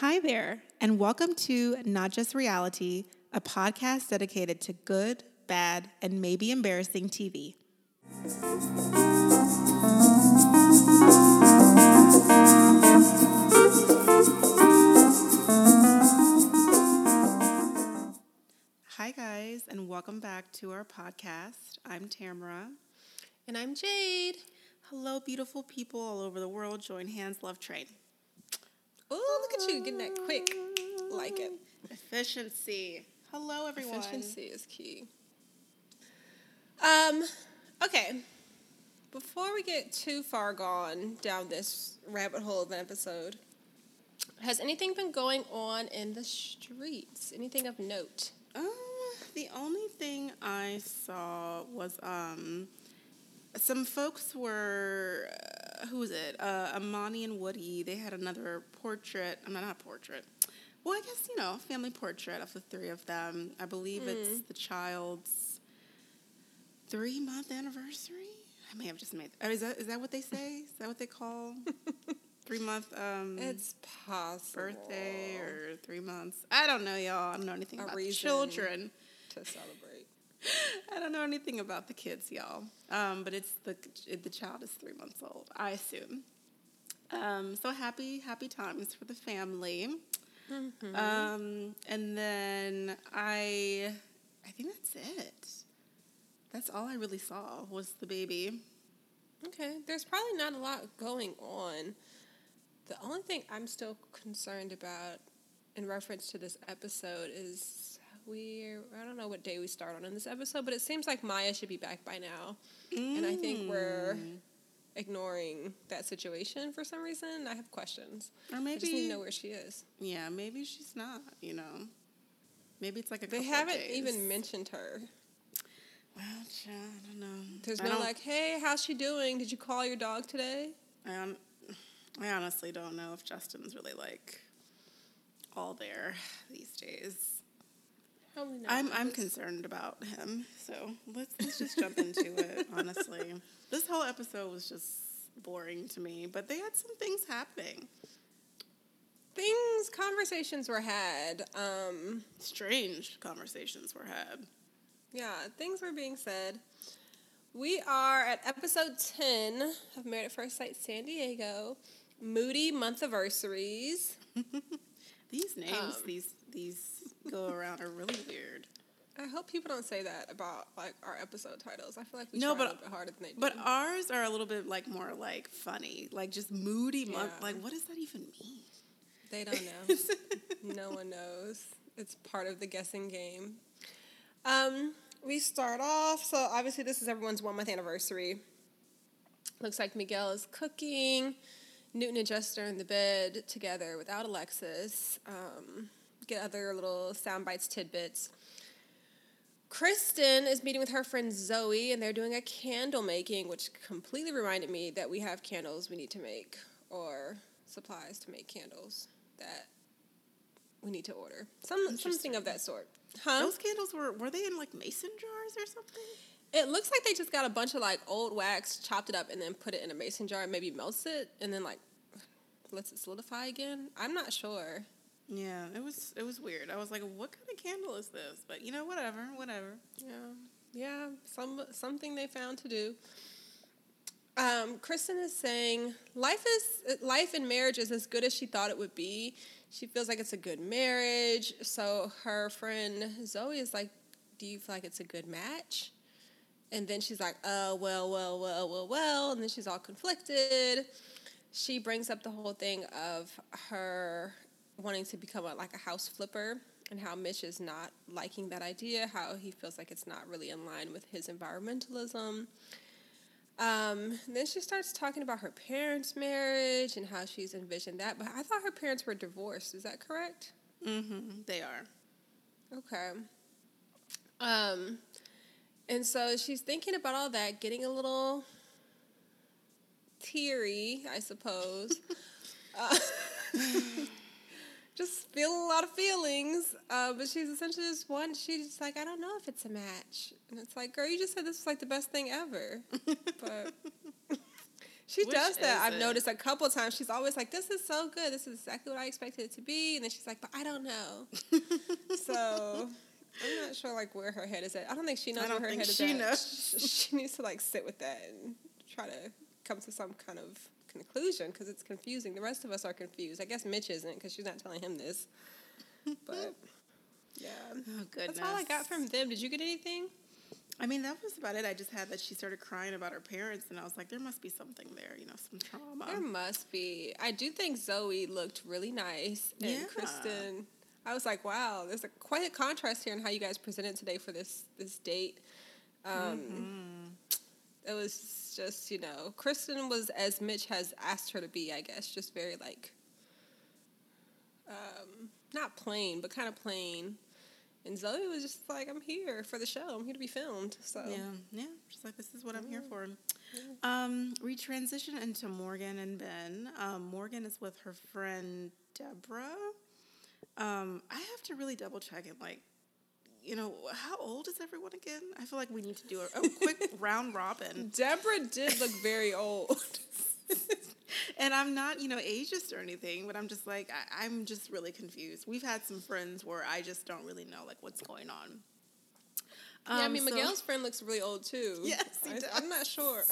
Hi there, and welcome to Not Just Reality, a podcast dedicated to good, bad, and maybe embarrassing TV. Hi, guys, and welcome back to our podcast. I'm Tamara. And I'm Jade. Hello, beautiful people all over the world. Join hands, love train. Oh, look at you getting that quick. Like it. Efficiency. Hello, everyone. Efficiency is key. Um, okay. Before we get too far gone down this rabbit hole of an episode, has anything been going on in the streets? Anything of note? Um, the only thing I saw was um, some folks were uh, who was it? Uh, Amani and Woody. They had another portrait. I'm not a portrait. Well, I guess you know, family portrait of the three of them. I believe it's the child's three month anniversary. I may have just made. Oh, is that is that what they say? Is that what they call three month um, It's possible. birthday or three months? I don't know, y'all. I don't know anything A about children. to celebrate. I don't know anything about the kids, y'all. Um, but it's the the child is three months old, I assume. Um, so happy, happy times for the family. Mm-hmm. Um, and then I, I think that's it. That's all I really saw was the baby. Okay, there's probably not a lot going on. The only thing I'm still concerned about in reference to this episode is we I don't know what day we start on in this episode, but it seems like Maya should be back by now. And I think we're Mm. ignoring that situation for some reason. I have questions. Or I just need maybe, to know where she is. yeah, maybe she's not. You know, maybe it's like a. They haven't even mentioned her. Well, I don't know. There's I no like, hey, how's she doing? Did you call your dog today? I, I honestly don't know if Justin's really like all there these days. Probably not. I'm I'm concerned about him, so let's let's just jump into it. Honestly, this whole episode was just boring to me, but they had some things happening. Things, conversations were had. Um, Strange conversations were had. Yeah, things were being said. We are at episode 10 of Married at First Sight San Diego. Moody month anniversaries. These names, Um, these these go around are really weird. I hope people don't say that about like our episode titles. I feel like we No, try but- a little bit harder than they do. But ours are a little bit like more like funny, like just moody month. Like, what does that even mean? they don't know. no one knows. It's part of the guessing game. Um, we start off. So obviously, this is everyone's one month anniversary. Looks like Miguel is cooking. Newton and Jester in the bed together without Alexis. Um, get other little sound bites, tidbits. Kristen is meeting with her friend Zoe, and they're doing a candle making, which completely reminded me that we have candles we need to make or supplies to make candles that we need to order. Some something of that sort. Huh? Those candles were were they in like mason jars or something? It looks like they just got a bunch of like old wax, chopped it up, and then put it in a mason jar, and maybe melts it, and then like lets it solidify again. I'm not sure. Yeah, it was it was weird. I was like, what kind of candle is this? But you know, whatever, whatever. Yeah, yeah, some something they found to do. Um, Kristen is saying life is life in marriage is as good as she thought it would be. She feels like it's a good marriage. So her friend Zoe is like, "Do you feel like it's a good match?" And then she's like, "Oh well, well, well, well, well," and then she's all conflicted. She brings up the whole thing of her wanting to become a, like a house flipper and how Mitch is not liking that idea, how he feels like it's not really in line with his environmentalism. Um, then she starts talking about her parents' marriage and how she's envisioned that. But I thought her parents were divorced. Is that correct? Mm-hmm. They are. Okay. Um, and so she's thinking about all that, getting a little teary, I suppose. uh, just feeling a lot of feelings. Uh, but she's essentially just one. She's like, I don't know if it's a match, and it's like, girl, you just said this was like the best thing ever, but She Which does that. I've it? noticed a couple of times. She's always like, "This is so good. This is exactly what I expected it to be." And then she's like, "But I don't know." so I'm not sure like where her head is at. I don't think she knows where her head is she at. knows. She needs to like sit with that and try to come to some kind of conclusion because it's confusing. The rest of us are confused. I guess Mitch isn't because she's not telling him this. But yeah, Oh goodness. that's all I got from them. Did you get anything? I mean, that was about it. I just had that she started crying about her parents, and I was like, there must be something there, you know, some trauma. There must be. I do think Zoe looked really nice, and Yeah. Kristen. I was like, wow, there's a quite a contrast here in how you guys presented today for this this date. Um, It was just you know, Kristen was as Mitch has asked her to be, I guess, just very like, um, not plain, but kind of plain. And Zoe was just like, I'm here for the show. I'm here to be filmed. So Yeah, yeah. She's like, this is what I'm here for. Um, we transition into Morgan and Ben. Um, Morgan is with her friend Deborah. Um, I have to really double check it. Like, you know, how old is everyone again? I feel like we need to do a, a quick round robin. Deborah did look very old. And I'm not, you know, ageist or anything, but I'm just like, I, I'm just really confused. We've had some friends where I just don't really know, like, what's going on. yeah, I Um, mean, so- Miguel's friend looks really old too. Yes, he I, does. I'm not sure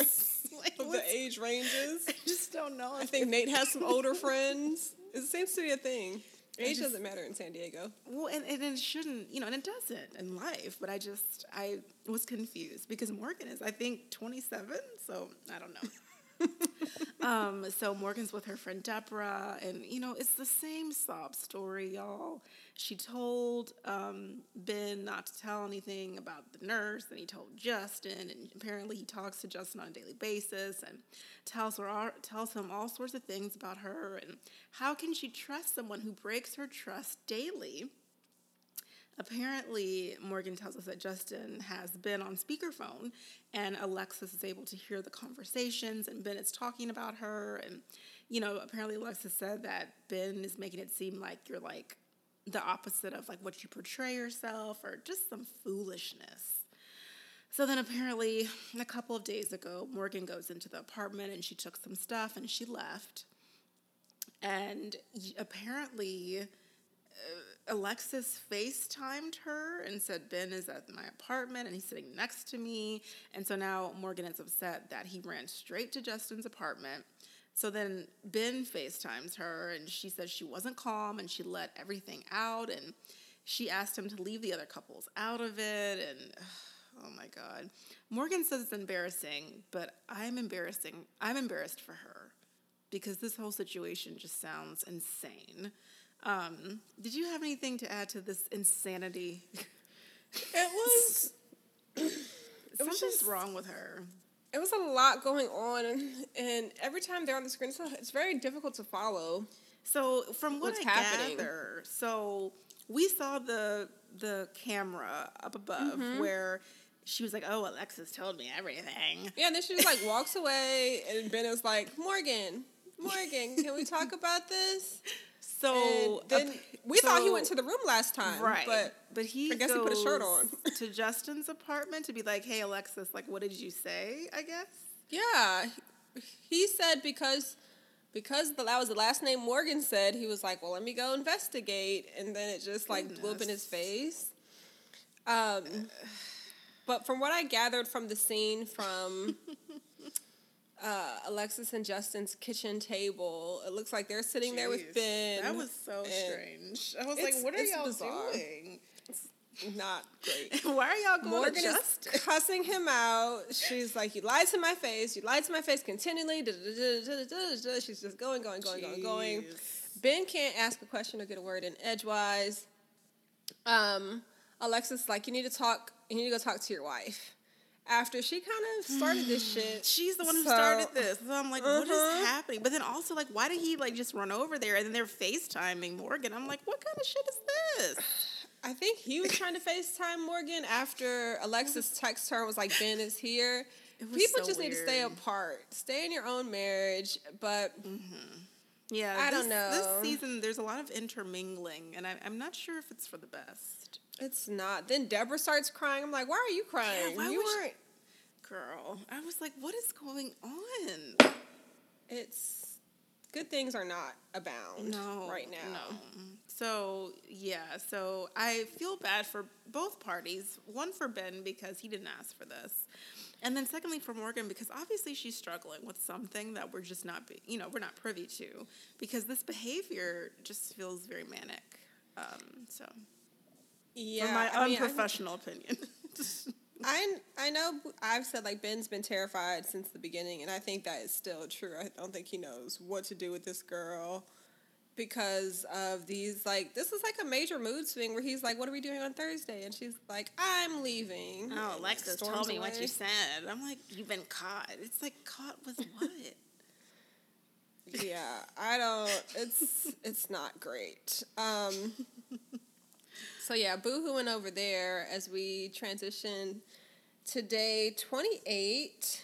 like, of the age ranges. I just don't know. I think Nate has some older friends. It seems to be a thing. Age just- doesn't matter in San Diego. Well, and, and it shouldn't, you know, and it doesn't in life. But I just, I was confused because Morgan is, I think, 27. So I don't know. um, so Morgan's with her friend Deborah, and you know, it's the same sob story, y'all. She told um, Ben not to tell anything about the nurse, and he told Justin, and apparently he talks to Justin on a daily basis and tells her tells him all sorts of things about her, and how can she trust someone who breaks her trust daily? Apparently, Morgan tells us that Justin has been on speakerphone and Alexis is able to hear the conversations and Ben is talking about her. And, you know, apparently Alexis said that Ben is making it seem like you're like the opposite of like what you portray yourself or just some foolishness. So then apparently a couple of days ago, Morgan goes into the apartment and she took some stuff and she left. And apparently, uh, Alexis FaceTimed her and said, Ben is at my apartment and he's sitting next to me. And so now Morgan is upset that he ran straight to Justin's apartment. So then Ben FaceTimes her and she says she wasn't calm and she let everything out. And she asked him to leave the other couples out of it. And oh my God. Morgan says it's embarrassing, but I'm embarrassing. I'm embarrassed for her because this whole situation just sounds insane. Um, did you have anything to add to this insanity? It was Something's just- wrong with her. it was a lot going on, and, and every time they're on the screen, it's, it's very difficult to follow. So from what What's I happening? gather, so we saw the the camera up above Mm-hmm. where she was like, "Oh, Alexis told me everything." Yeah, and then she just like walks away, and Ben is like, Morgan, Morgan, can we talk about this? So And then ap- we thought he went to the room last time, right, But but he I guess he put a shirt on. to Justin's apartment to be like, "Hey, Alexis, like, what did you say?" I guess. yeah, he said because because the, that was the last name Morgan said, he was like, well, let me go investigate, and then it just like blew up in his face. Um, but from what I gathered from the scene from uh, Alexis and Justin's kitchen table, it looks like they're sitting there with Ben. That was so strange. I was like, "What are y'all bizarre. doing? Not great. Why are y'all going Morgan to is Justin?" cussing him out. She's like, "You lied to my face. You lied to my face continually." She's just going, going, going, going, going. Ben can't ask a question or get a word in edgewise. Um, Alexis like, "You need to talk. You need to go talk to your wife." After she kind of started this shit, She's the one who So- started this. So I'm like, what Uh-huh. is happening? But then also, like, why did he like just run over there and then they're FaceTiming Morgan? I'm like, what kind of shit is this? I think he was trying to FaceTime Morgan after Alexis texted her and was like, Ben is here. People so just need to stay apart. Stay in your own marriage. But Yeah, I this, don't know. This season, there's a lot of intermingling, and I, I'm not sure if it's for the best. It's not. Then Deborah starts crying. I'm like, why are you crying? why you would she- weren't. Girl, I was like, what is going on? it's good things are not abound no right now. No. So yeah, so I feel bad for both parties. One for Ben because he didn't ask for this, and then secondly for Morgan because obviously she's struggling with something that we're just not, be, you know, we're not privy to because this behavior just feels very manic. Um, so Yeah, for my I mean, I- unprofessional opinion. I I know I've said like Ben's been terrified since the beginning, and I think that is still true. I don't think he knows what to do with this girl because of these like this is like a major mood swing where he's like, "What are we doing on Thursday?" and she's like, "I'm leaving." Oh, and, Alexis storms told me what you said. I'm like, you've been caught. It's like caught with what? yeah, I don't. It's it's not great. Um, so yeah, boohooing over there as we transition to day twenty eight,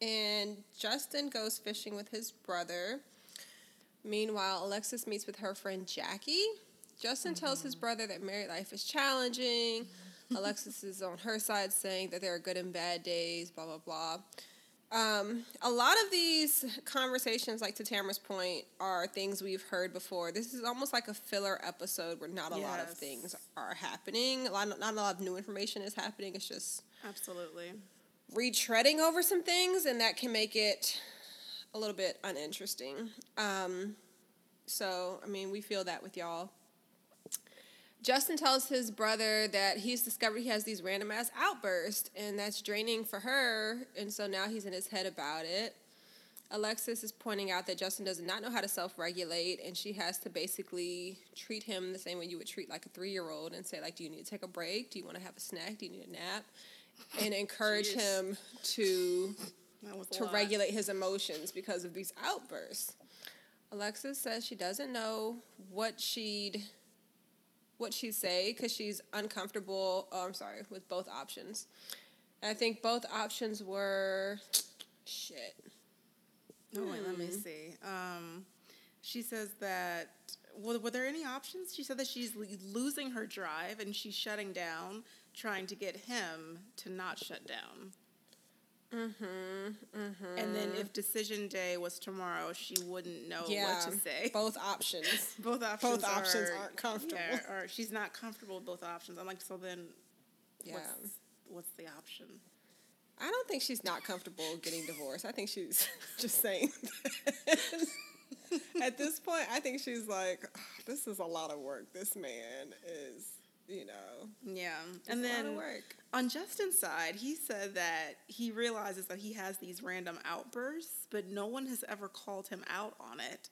and Justin goes fishing with his brother. Meanwhile, Alexis meets with her friend Jackie. Justin tells his mm-hmm. brother that married life is challenging. Alexis is on her side saying that there are good and bad days, blah, blah, blah. Um, a lot of these conversations, like to Tamara's point, are things we've heard before. This is almost like a filler episode where not a lot of things are happening. A lot, not a lot of new information is happening. It's just Absolutely. retreading over some things, and that can make it a little bit uninteresting. Um, so, I mean, we feel that with y'all. Justin tells his brother that he's discovered he has these random ass outbursts, and that's draining for her, and so now he's in his head about it. Alexis is pointing out that Justin does not know how to self regulate, and she has to basically treat him the same way you would treat like a three year old and say, like, do you need to take a break? Do you want to have a snack? Do you need a nap? And encourage Jeez. him to That was a to regulate his emotions because of these outbursts. Alexis says she doesn't know what she'd what she'd say because she's uncomfortable. Oh, I'm sorry, with both options. And I think both options were shit. Oh, wait, let me Hmm. see. Um, she says that. Well, were there any options? She said that she's losing her drive and she's shutting down, trying to get him to not shut down. Mm-hmm. Mm-hmm. And then if decision day was tomorrow, she wouldn't know yeah, what to say. both options. Both options. both options are- aren't comfortable. Yeah, or she's not comfortable with both options. I'm like, so then, Yeah. what's, what's the option? I don't think she's not comfortable getting divorced. I think she's just saying. At this point, I think she's like, "Ah, this is a lot of work. This man is, you know, Yeah, and a lot of then work. on Justin's side, he said that he realizes that he has these random outbursts, but no one has ever called him out on it,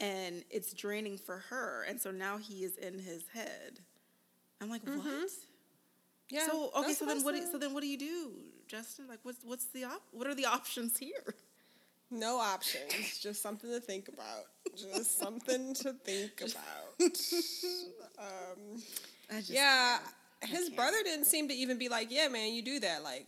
and it's draining for her. And so now he is in his head. I'm like, what? Mm-hmm. Yeah. so okay, so then what? do- So then what do you do, Justin? Like, what's what's the op- What are the options here? No options. just something to think about. Just something to think about. Um, just yeah, his brother didn't seem to even be like, "Yeah, man, you do that." Like,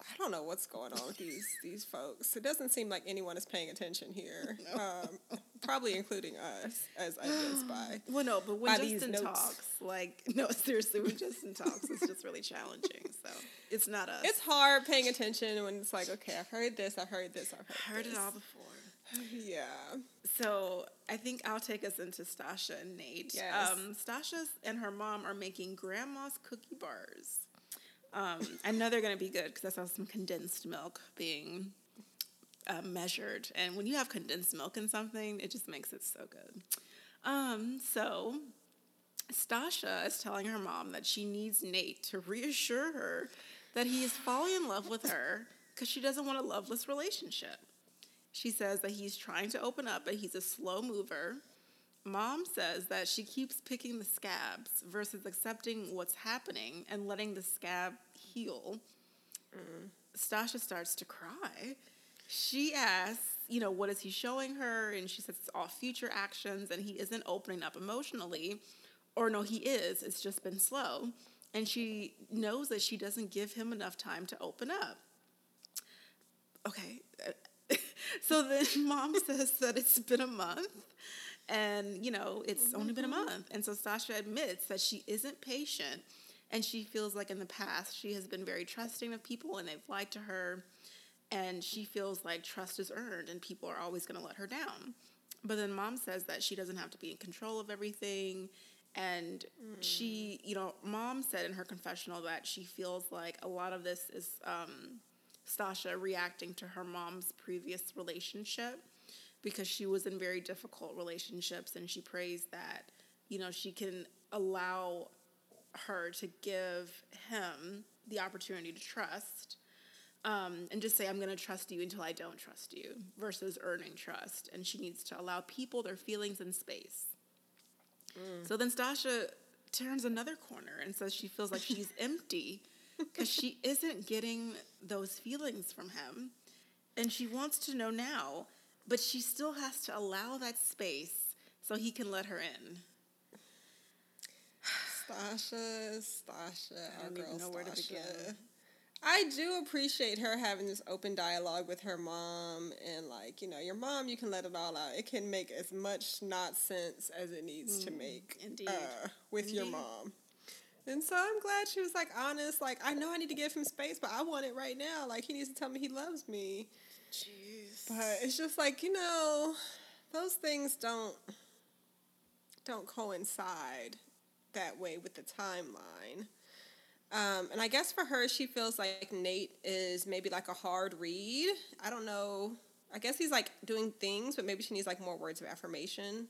I don't know what's going on with these these folks. It doesn't seem like anyone is paying attention here. Um, probably including us, as evidenced by. Well, no, but when Justin talks, like, no, seriously, when Justin talks, it's just really challenging. So it's not us. It's hard paying attention when it's like, okay, I've heard this, I've heard this, I've heard, heard it all before. Yeah. So I think I'll take us into Stacia and Nate. Yes. Um, Stacia and her mom are making grandma's cookie bars. Um, I know they're going to be good because I saw some condensed milk being uh, measured. And when you have condensed milk in something, it just makes it so good. Um, so Stacia is telling her mom that she needs Nate to reassure her that he is falling in love with her because she doesn't want a loveless relationship. She says that he's trying to open up, but he's a slow mover. Mom says that she keeps picking the scabs versus accepting what's happening and letting the scab heal. Stacia starts to cry. She asks, you know, what is he showing her? And she says it's all future actions and he isn't opening up emotionally. Or no, he is. It's just been slow. And she knows that she doesn't give him enough time to open up. Okay. So then mom says that it's been a month and, you know, it's only been a month. And so sasha admits that she isn't patient and she feels like in the past she has been very trusting of people and they've lied to her. and she feels like trust is earned and people are always going to let her down. But then mom says that she doesn't have to be in control of everything. And she, you know, mom said in her confessional that she feels like a lot of this is um, Stacia reacting to her mom's previous relationship because she was in very difficult relationships and she prays that, you know, she can allow her to give him the opportunity to trust um, and just say, I'm going to trust you until I don't trust you, versus earning trust. And she needs to allow people their feelings and space. So then Stacia turns another corner and says she feels like she's empty because she isn't getting those feelings from him. And she wants to know now, but she still has to allow that space so he can let her in. Stacia, Stacia, I our don't girl even know where to begin. I do appreciate her having this open dialogue with her mom and like, you know, your mom you can let it all out. It can make as much not sense as it needs to make. Mm, indeed. Uh, with your mom. And so I'm glad she was like honest, like I know I need to give him space, but I want it right now. Like he needs to tell me he loves me. Jeez. But it's just like, you know, those things don't don't coincide that way with the timeline. Um, and I guess for her, she feels like Nate is maybe like a hard read. I don't know. I guess he's like doing things, but maybe she needs like more words of affirmation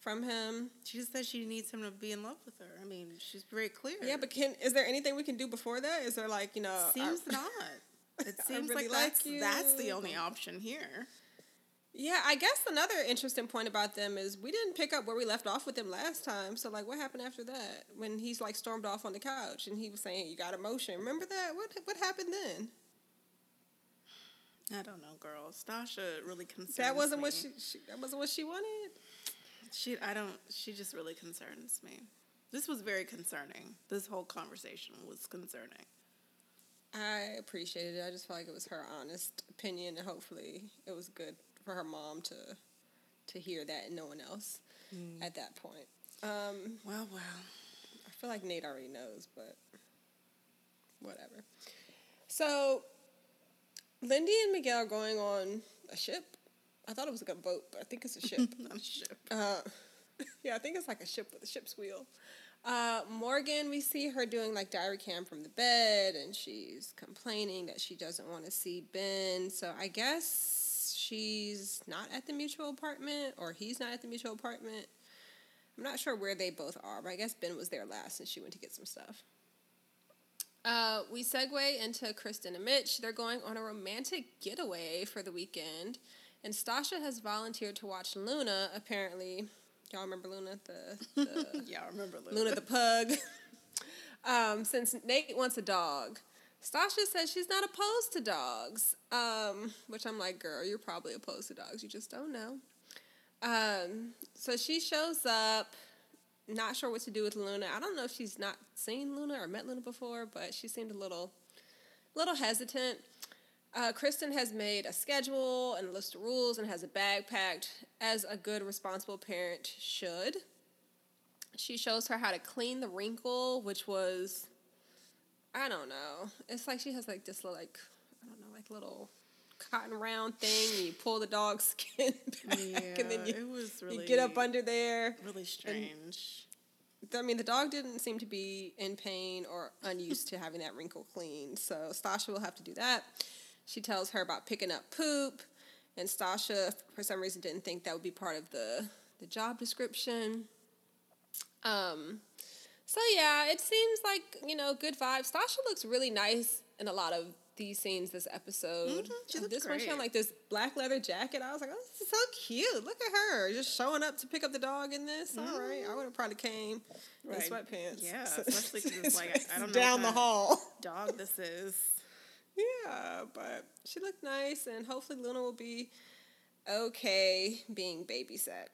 from him. She just said she needs him to be in love with her. I mean, she's very clear. Yeah, but can is there anything we can do before that? Is there like you know? seems I- not. It seems really like like that's, that's the only option here. Yeah, I guess another interesting point about them is we didn't pick up where we left off with them last time. So like, what happened after that when he's like stormed off on the couch and he was saying you got emotion? Remember that? What what happened then? I don't know, girl. Stacia really concerns That wasn't what she, she that wasn't what she wanted. She, I don't. She just really concerns me. This was very concerning. This whole conversation was concerning. I appreciated it. I just felt like it was her honest opinion, and hopefully it was good for her mom to to hear that and no one else at that point. Um, Well, well. I feel like Nate already knows, but whatever. So, Lindy and Miguel going on a ship. I thought it was like a boat, but I think it's a ship. Not a ship. uh, yeah, I think it's like a ship with a ship's wheel. Uh, Morgan, we see her doing like diary cam from the bed, and she's complaining that she doesn't want to see Ben. So I guess she's not at the mutual apartment, or he's not at the mutual apartment. I'm not sure where they both are, but I guess Ben was there last and she went to get some stuff. Uh, we segue into Kristen and Mitch. They're going on a romantic getaway for the weekend, and Stacia has volunteered to watch Luna. Apparently, y'all remember Luna, the, the Yeah, I remember Luna. Luna the pug. um, since Nate wants a dog, Stacia says she's not opposed to dogs. Um, which I'm like, girl, you're probably opposed to dogs. You just don't know. Um, so she shows up, not sure what to do with Luna. I don't know if she's not seen Luna or met Luna before, but she seemed a little, little hesitant. Uh, Kristen has made a schedule and a list of rules and has a bag packed as a good, responsible parent should. She shows her how to clean the wrinkle, which was, I don't know. It's like she has like this little, like, I don't know, like little cotton round thing, and you pull the dog's skin back, and then you, was you get up under there. Really strange. I mean, the dog didn't seem to be in pain or unused to having that wrinkle cleaned. So Stacia will have to do that. She tells her about picking up poop, and Stacia, for some reason, didn't think that would be part of the the job description. Um, so yeah, it seems like you know good vibes. Stacia looks really nice in a lot of these scenes this episode. She looks this one she had like this black leather jacket. I was like, oh, this is so cute. Look at her just showing up to pick up the dog in this. All right, I would have probably came Right. in sweatpants. Yeah, especially 'cause it's like, I don't know down what the hall. Dog, this is. Yeah, but she looked nice, and hopefully Luna will be okay being babysat.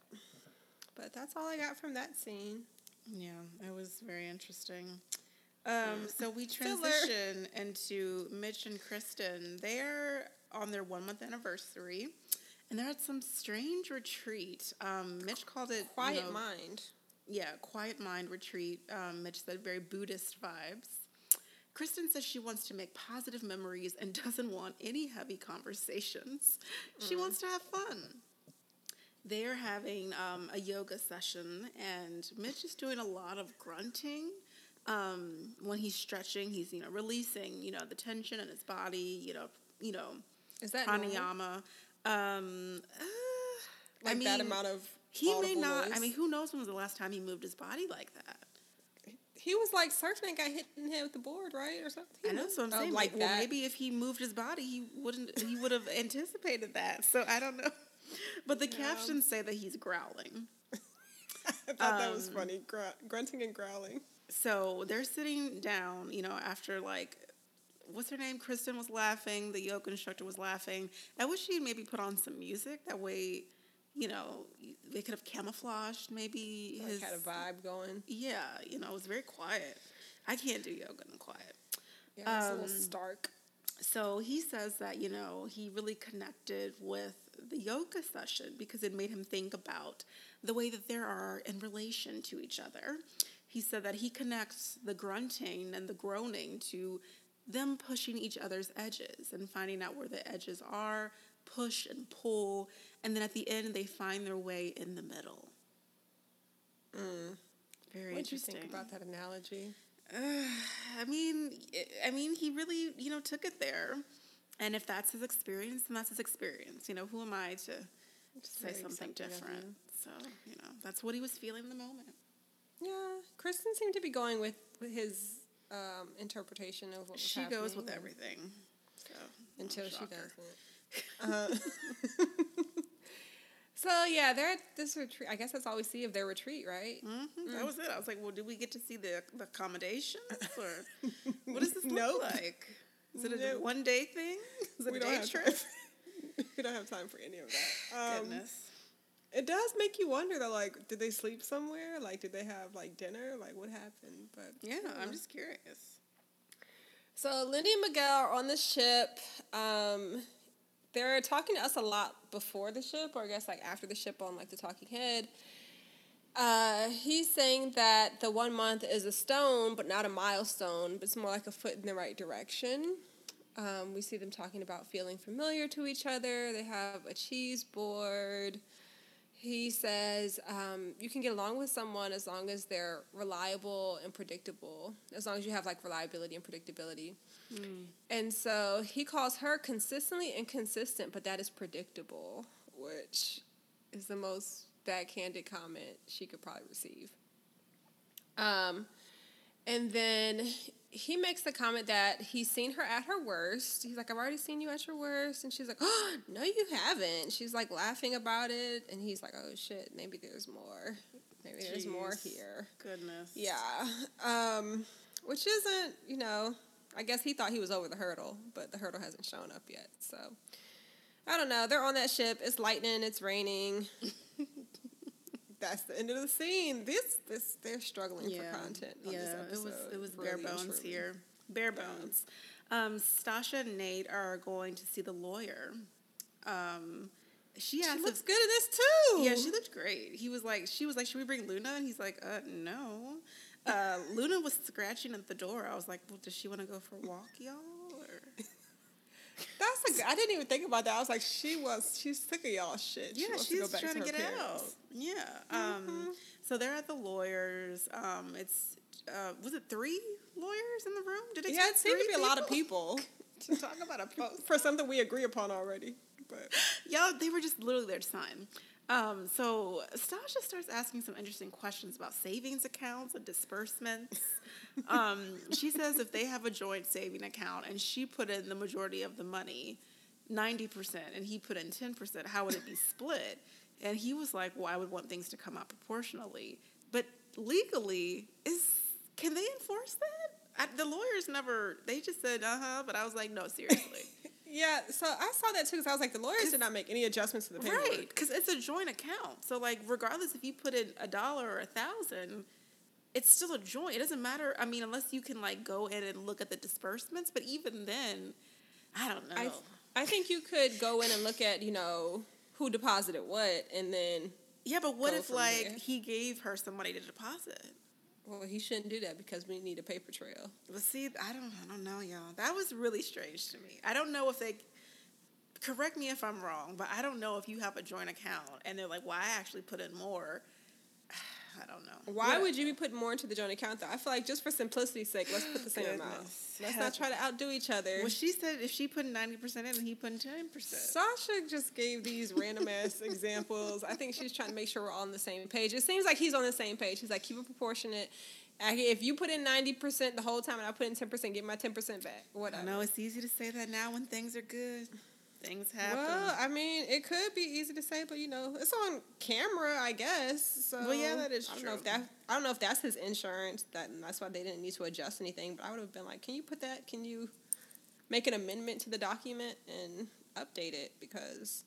But that's all I got from that scene. Yeah, it was very interesting. Um, so we Filler. transition into Mitch and Kristen. They're on their one month anniversary, and they're at some strange retreat. Um, Mitch called it you Quiet know, mind. Yeah, quiet mind retreat. Um, Mitch said very Buddhist vibes. Kristen says she wants to make positive memories and doesn't want any heavy conversations. She Mm. wants to have fun. They're having um, a yoga session, and Mitch is doing a lot of grunting. Um, when he's stretching, he's you know releasing you know the tension in his body. You know, you know Is that pranayama. Um, uh, Like I mean, that amount of he may not. I mean, who knows when was the last time he moved his body like that? He was like surfing and got hit in the head with the board, right, or something. He I know, was- so I'm saying, like like, well, maybe if he moved his body, he wouldn't. He would have anticipated that. So I don't know. But the captions say that he's growling. I thought that was um, funny, Gr- grunting and growling. So they're sitting down, you know, after like, what's her name? Kristen was laughing. The yoga instructor was laughing. I wish she'd maybe put on some music. That way, you know, they could have camouflaged maybe Like his. had a vibe going. Yeah, you know, it was very quiet. I can't do yoga in quiet. Yeah, it's a little Um, stark. So he says that, you know, he really connected with the yoga session because it made him think about the way that there are in relation to each other. He said that he connects the grunting and the groaning to them pushing each other's edges and finding out where the edges are, push and pull, and then at the end they find their way in the middle. Very interesting. What you think about that analogy? I mean, I mean, he really, you know, took it there. And if that's his experience, then that's his experience. You know, who am I to say something different? So, you know, that's what he was feeling in the moment. Yeah, Kristen seemed to be going with, his um, interpretation of what was She goes with everything. So, until she doesn't. Uh, so yeah, they're at this retreat. I guess that's all we see of their retreat, right? Mhm, That was it. I was like, well, did we get to see the, the accommodations? Or what does this look Nope. like? Is it a Nope. one day thing? Is it We a day trip? we don't have time for any of that. Um, Goodness. It does make you wonder though, like, did they sleep somewhere? Like, did they have like dinner? Like, what happened? But Yeah, yeah. I'm just curious. So Lindy and Miguel are on the ship. Um, they're talking to us a lot before the ship, or I guess like after the ship on like the talking head. Uh, he's saying that the one month is a stone, but not a milestone, but it's more like a foot in the right direction. Um, we see them talking about feeling familiar to each other. They have a cheese board. He says um, you can get along with someone as long as they're reliable and predictable, as long as you have like reliability and predictability. And so he calls her consistently inconsistent, but that is predictable, which is the most backhanded comment she could probably receive. Um, and then he makes the comment that he's seen her at her worst. He's like, I've already seen you at your worst. And she's like, Oh, no, you haven't. She's like laughing about it. And he's like, Oh, shit, maybe there's more. Maybe there's more here. Goodness. Yeah. Um, which isn't, you know, I guess he thought he was over the hurdle, but the hurdle hasn't shown up yet. So I don't know. They're on that ship. It's lightning. It's raining. That's the end of the scene. This, this, they're struggling yeah, for content. On yeah, this it was it was bare really and bones truly. here. Bare bones. Um, Stacia and Nate are going to see the lawyer. Um, she She looks if, good in this too. yeah, she looked great. He was like, she was like, should we bring Luna? And he's like, uh, no. Uh, Luna was scratching at the door. I was like, well, does she want to go for a walk, y'all? That's a good. I didn't even think about that. I was like, she was. She's sick of y'all shit. she Yeah, wants she's to go back trying to, her get parents. out. Yeah. Um, so they're at the lawyers. Um, it's uh, was it three lawyers in the room? Did it? Yeah, it seemed to be a lot of people to talk about a post. for something we agree upon already. But Y'all, they were just literally there to sign. Um, so Stacia starts asking some interesting questions about savings accounts and disbursements. Um, she says if they have a joint saving account and she put in the majority of the money, ninety percent, and he put in ten percent, how would it be split? And he was like, "Well, I would want things to come out proportionally, but legally, is can they enforce that?" I, the lawyers never. They just said, "Uh huh," but I was like, "No, seriously." yeah, so I saw that too because I was like, the lawyers did not make any adjustments to the paperwork. Right, because it's a joint account. So, like, regardless if you put in a dollar or a thousand, it's still a joint. It doesn't matter. I mean, unless you can like go in and look at the disbursements. But even then, I don't know. I, I think you could go in and look at you know who deposited what, and then yeah, but what if like there. he gave her some money to deposit? Well, he shouldn't do that because we need a paper trail. But see, I don't, I don't know, y'all. That was really strange to me. I don't know if they. Correct me if I'm wrong, but I don't know if you have a joint account and they're like, "Well, I actually put in more." I don't know. Why What- would you be putting more into the joint account though? I feel like just for simplicity's sake, let's put the same amount. Let's not try to outdo each other. Well, she said if she put ninety percent in, and he put ten percent. Sasha just gave these random ass examples. I think she's trying to make sure we're all on the same page. It seems like he's on the same page. He's like, keep it proportionate. I- If you put in ninety percent the whole time and I put in ten percent, get my ten percent back. What? I know it's easy to say that now when things are good. Things happen. Well, I mean, it could be easy to say, but you know, it's on camera, I guess. So Well, yeah, that is I don't know if true. that I don't know if that's his insurance. That and that's why they didn't need to adjust anything. But I would have been like, can you put that? Can you make an amendment to the document and update it? Because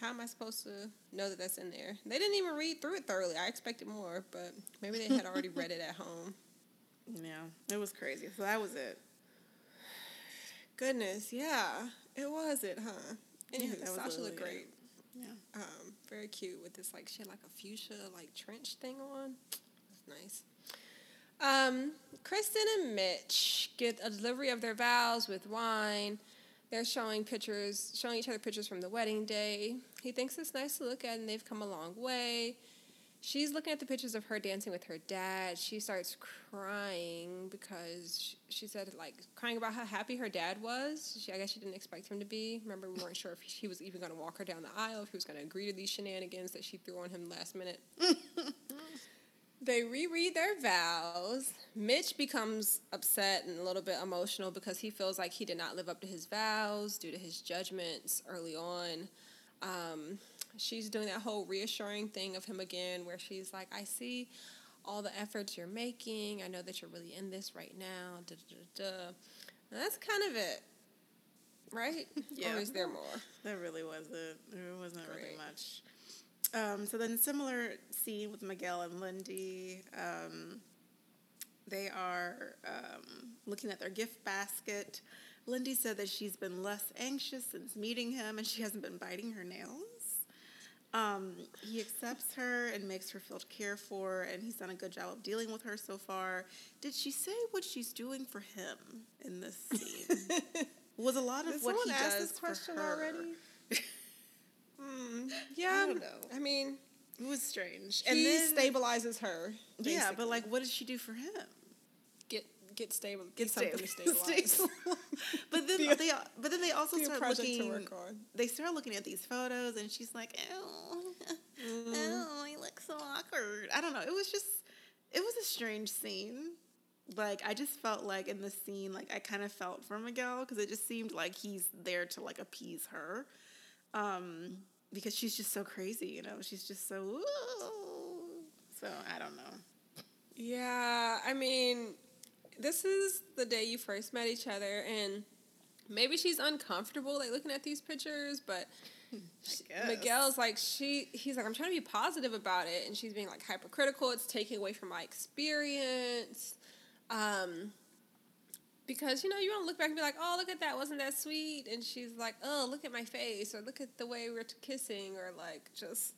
how am I supposed to know that that's in there? They didn't even read through it thoroughly. I expected more, but maybe they had already read it at home. yeah, it was crazy. So that was it. Goodness, yeah, it was it, huh? Anywho, was Sasha looked great. Yeah. um, very cute with this like she had like a fuchsia like trench thing on. That's nice. Um, Kristen and Mitch get a delivery of their vows with wine. They're showing pictures, showing each other pictures from the wedding day. He thinks it's nice to look at, and they've come a long way. She's looking at the pictures of her dancing with her dad. She starts crying because she, said, like, crying about how happy her dad was. She, I guess she didn't expect him to be. Remember, we weren't sure if he was even going to walk her down the aisle, if he was going to agree to these shenanigans that she threw on him last minute. they reread their vows. Mitch becomes upset and a little bit emotional because he feels like he did not live up to his vows due to his judgments early on. Um, she's doing that whole reassuring thing of him again, where she's like, I see all the efforts you're making. I know that you're really in this right now. Da, da, da. And that's kind of it, right? Yeah. Or is there more? That really wasn't. There wasn't really much. Um, so then, similar scene with Miguel and Lindy. Um, they are um, looking at their gift basket. Lindy said that she's been less anxious since meeting him, and she hasn't been biting her nails. Um, he accepts her and makes her feel cared for, and he's done a good job of dealing with her so far. Did she say what she's doing for him in this scene? was a lot of Did what someone he ask does this question for her. already? Mm, yeah, don't know. I mean, It was strange. and he then stabilizes her. Yeah, but like, what did she do for him? Get get stable, get something to Stable- stabilize. but then a- they, but then they also be start project to looking. work on. They start looking at these photos, and she's like, "Oh, Mm-hmm. ew, he looks so awkward." I don't know. It was just, it was a strange scene. Like I just felt like in the scene, like I kind of felt for Miguel because it just seemed like he's there to like appease her, um, because she's just so crazy. You know, she's just so. "Ooh." So I don't know. Yeah, I mean, this is the day you first met each other, and maybe she's uncomfortable like looking at these pictures, but she- Miguel's like she he's like I'm trying to be positive about it, and she's being like hypercritical. It's taking away from my experience. Um, because you know you don't look back and be like, oh look at that, wasn't that sweet? And she's like, oh look at my face, or look at the way we're kissing, or like just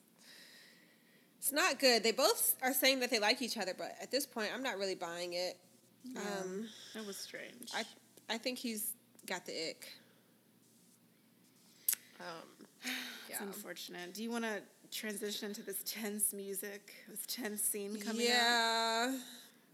it's not good. They both are saying that they like each other, but at this point, I'm not really buying it. Um, It was strange. I I think he's got the ick. Um, It's yeah. unfortunate. Do you want to transition to this tense music, this tense scene coming up? Yeah.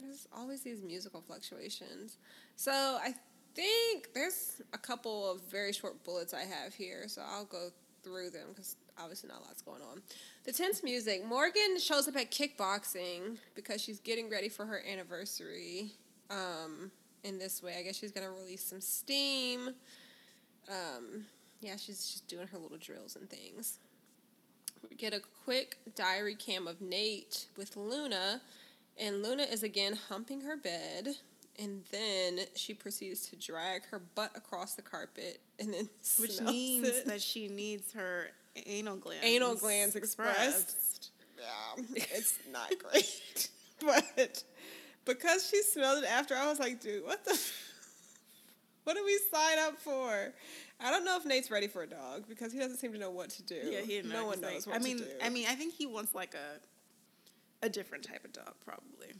There's always these musical fluctuations. So I think there's a couple of very short bullets I have here, so I'll go through them because obviously not a lot's going on. The tense music. Morgan shows up at kickboxing because she's getting ready for her anniversary. Um, in this way, I guess she's gonna release some steam. Um, yeah, she's just doing her little drills and things. We get a quick diary cam of Nate with Luna, and Luna is again humping her bed, and then she proceeds to drag her butt across the carpet, and then Which means it. that she needs her anal glands. Anal glands expressed. yeah, it's not great, but because she smelled it after, I was like, dude, what the. What did we sign up for? I don't know if Nate's ready for a dog because he doesn't seem to know what to do. Yeah, he no one knows what I mean, to do. I mean, I think he wants like a a different type of dog, probably.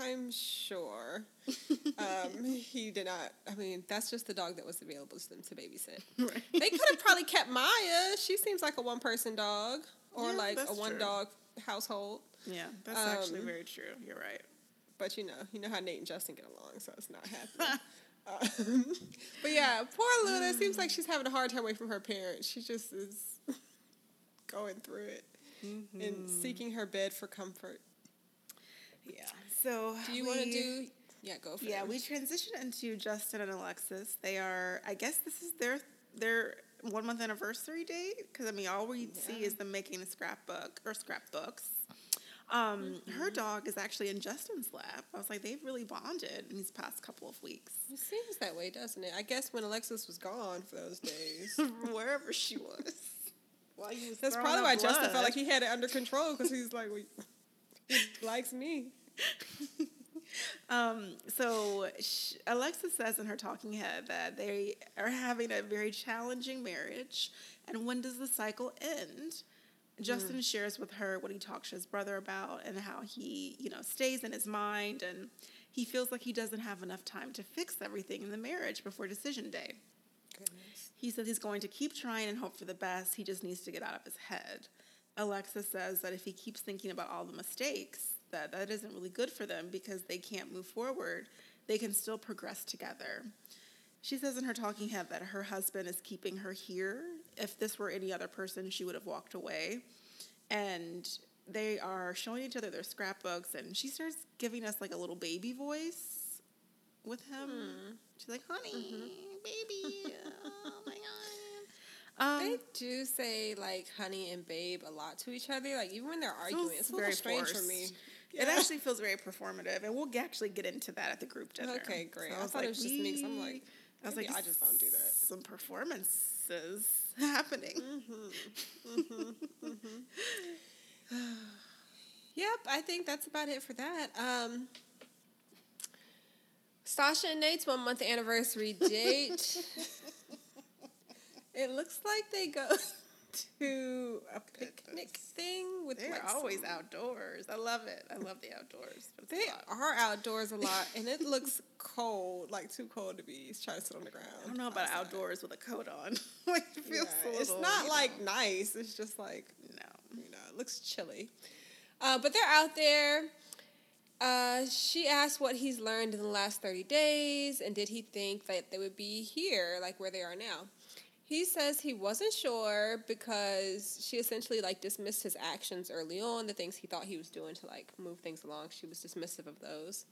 I'm sure. um, he did not. I mean, that's just the dog that was available to them to babysit. Right. They could have probably kept Maya. She seems like a one person dog or Yeah, like a one true. dog household. Yeah, that's actually Um, very true. You're right. But you know, you know how Nate and Justin get along, so it's not happening. um, but yeah, poor Luna seems like she's having a hard time away from her parents. She just is going through it and seeking her bed for comfort. Yeah. So Do you want to do? Yeah, go for it. Yeah, we transition into Justin and Alexis. They are, I guess, this is their their one month anniversary date because I mean, all we see is them making a scrapbook or scrapbooks. Um, Her Mm-hmm. dog is actually in Justin's lap. I was like, they've really bonded in these past couple of weeks, It seems that way, doesn't it? I guess when Alexis was gone for those days. wherever she was. While you was That's probably why Justin felt like he had it under control because he's like, well, he likes me. Um, so sh- Alexis says in her talking head that they are having a very challenging marriage, and when does the cycle end? Justin mm. shares with her what he talks to his brother about and how he, you know, stays in his mind and he feels like he doesn't have enough time to fix everything in the marriage before decision day. Goodness. He says he's going to keep trying and hope for the best. He just needs to get out of his head. Alexis says that if he keeps thinking about all the mistakes, that that isn't really good for them because they can't move forward. They can still progress together. She says in her talking head that her husband is keeping her here. If this were any other person, she would have walked away. And they are showing each other their scrapbooks, and she starts giving us like a little baby voice with him. She's like, "Honey, baby, oh my god." They Um, do say like honey and babe a lot to each other. Like even when they're arguing, it's a little strange for forced. me. It actually feels very performative, and we'll actually get into that at the group dinner. Okay, great. So I thought it was just me, I'm like, I was like, I just don't do that. Some performances happening. Yep, I think that's about it for that. Um, Stacia and Nate's one month anniversary date. it looks like they go to a picnic thing with They're like always some- outdoors. I love it. I love the outdoors. but it's a They are outdoors a lot, and it looks cold, like too cold to be trying to sit on the ground. I don't know about outside. outdoors with a coat on. like it feels Yeah, a it's little, not like know, nice. It's just like no. you know, it looks chilly. Uh, but they're out there. Uh, she asked what he's learned in the last 30 days and did he think that they would be here, like where they are now. He says he wasn't sure because she essentially like dismissed his actions early on, the things he thought he was doing to like move things along. She was dismissive of those.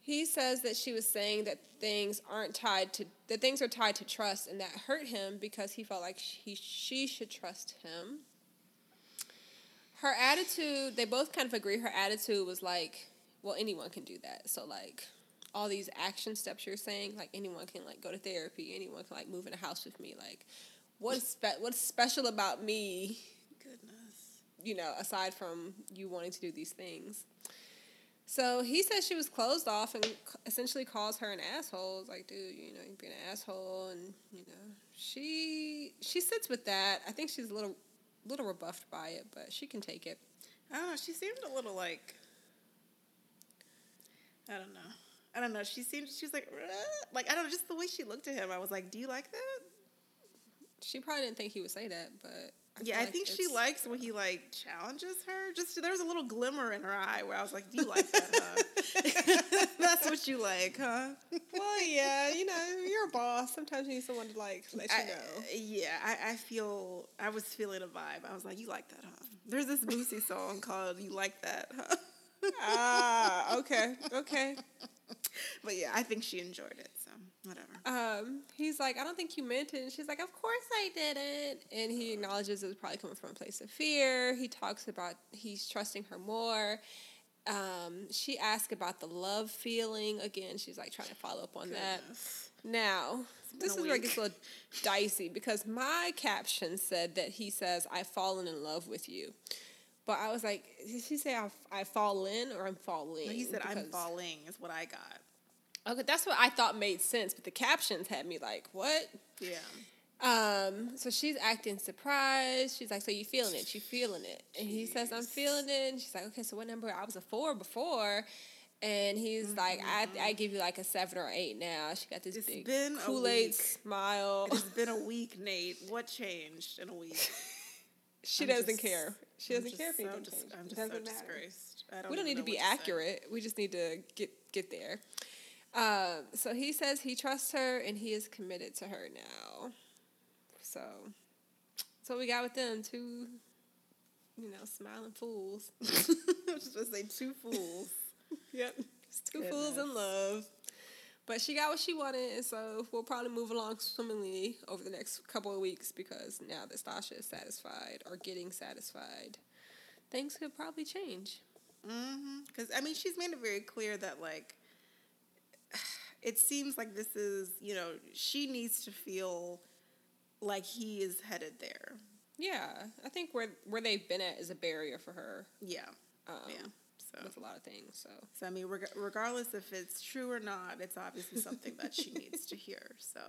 He says that she was saying that things aren't tied to that things are tied to trust and that hurt him because he felt like he she should trust him her attitude they both kind of agree her attitude was like well anyone can do that so like all these action steps you're saying like anyone can like go to therapy anyone can like move in a house with me like what's spe- what's special about me Goodness. you know aside from you wanting to do these things so he says she was closed off and essentially calls her an asshole. It's like, dude, you know, you're being an asshole, and you know, she she sits with that. I think she's a little little rebuffed by it, but she can take it. I don't know. She seemed a little like. I don't know. I don't know. She seemed. She was like, like I don't know. Just the way she looked at him, I was like, "Do you like that?" She probably didn't think he would say that, but yeah, I like think she likes when he like challenges her. Just there was a little glimmer in her eye where I was like, "Do you like that? Huh? That's what you like, huh?" Well, yeah, you know, you're a boss. Sometimes you need someone to like let you I- know. yeah, I, I feel. I was feeling a vibe. I was like, "You like that, huh?" There's this Boosie song called "You Like That," huh? ah, okay, okay. But yeah, I think she enjoyed it. So whatever. um, he's like, I don't think you meant it. And she's like, Of course I didn't. And he acknowledges it was probably coming from a place of fear. He talks about he's trusting her more. Um, she asked about the love feeling. Again, she's like trying to follow up on that. Now, this is where it gets a little dicey because my caption said that he says, I've fallen in love with you. But I was like, did she say I've, I fall in or I'm falling? No, he said, "I'm falling," is what I got. Okay, that's what I thought made sense, but the captions had me like, what? Yeah. Um, so she's acting surprised. She's like, so you feeling it? You feeling it? And he says, I'm feeling it. And she's like, okay, so what number? I was a four before. And he's like, I, I give you like a seven or eight now. She got this It's big been Kool Aid smile. It's been a week, Nate. What changed in a week? she I'm doesn't just- care. She doesn't care if so anything I'm just so matter. disgraced. I we don't need to be what say. accurate. We just need to get get there. Um, so he says he trusts her and he is committed to her now. So, so we got with them two, you know, smiling fools. I was just gonna say two fools. Yep, two fools in love. But she got what she wanted, and so we'll probably move along swimmingly over the next couple of weeks because now that Stacia is satisfied or getting satisfied, things could probably change. Mm-hmm. Because I mean, she's made it very clear that like, it seems like this is you know she needs to feel like he is headed there. Yeah, I think where where they've been at is a barrier for her Yeah, um, yeah. So, with a lot of things. So so I mean, reg- regardless if it's true or not, it's obviously something that she needs to hear. So,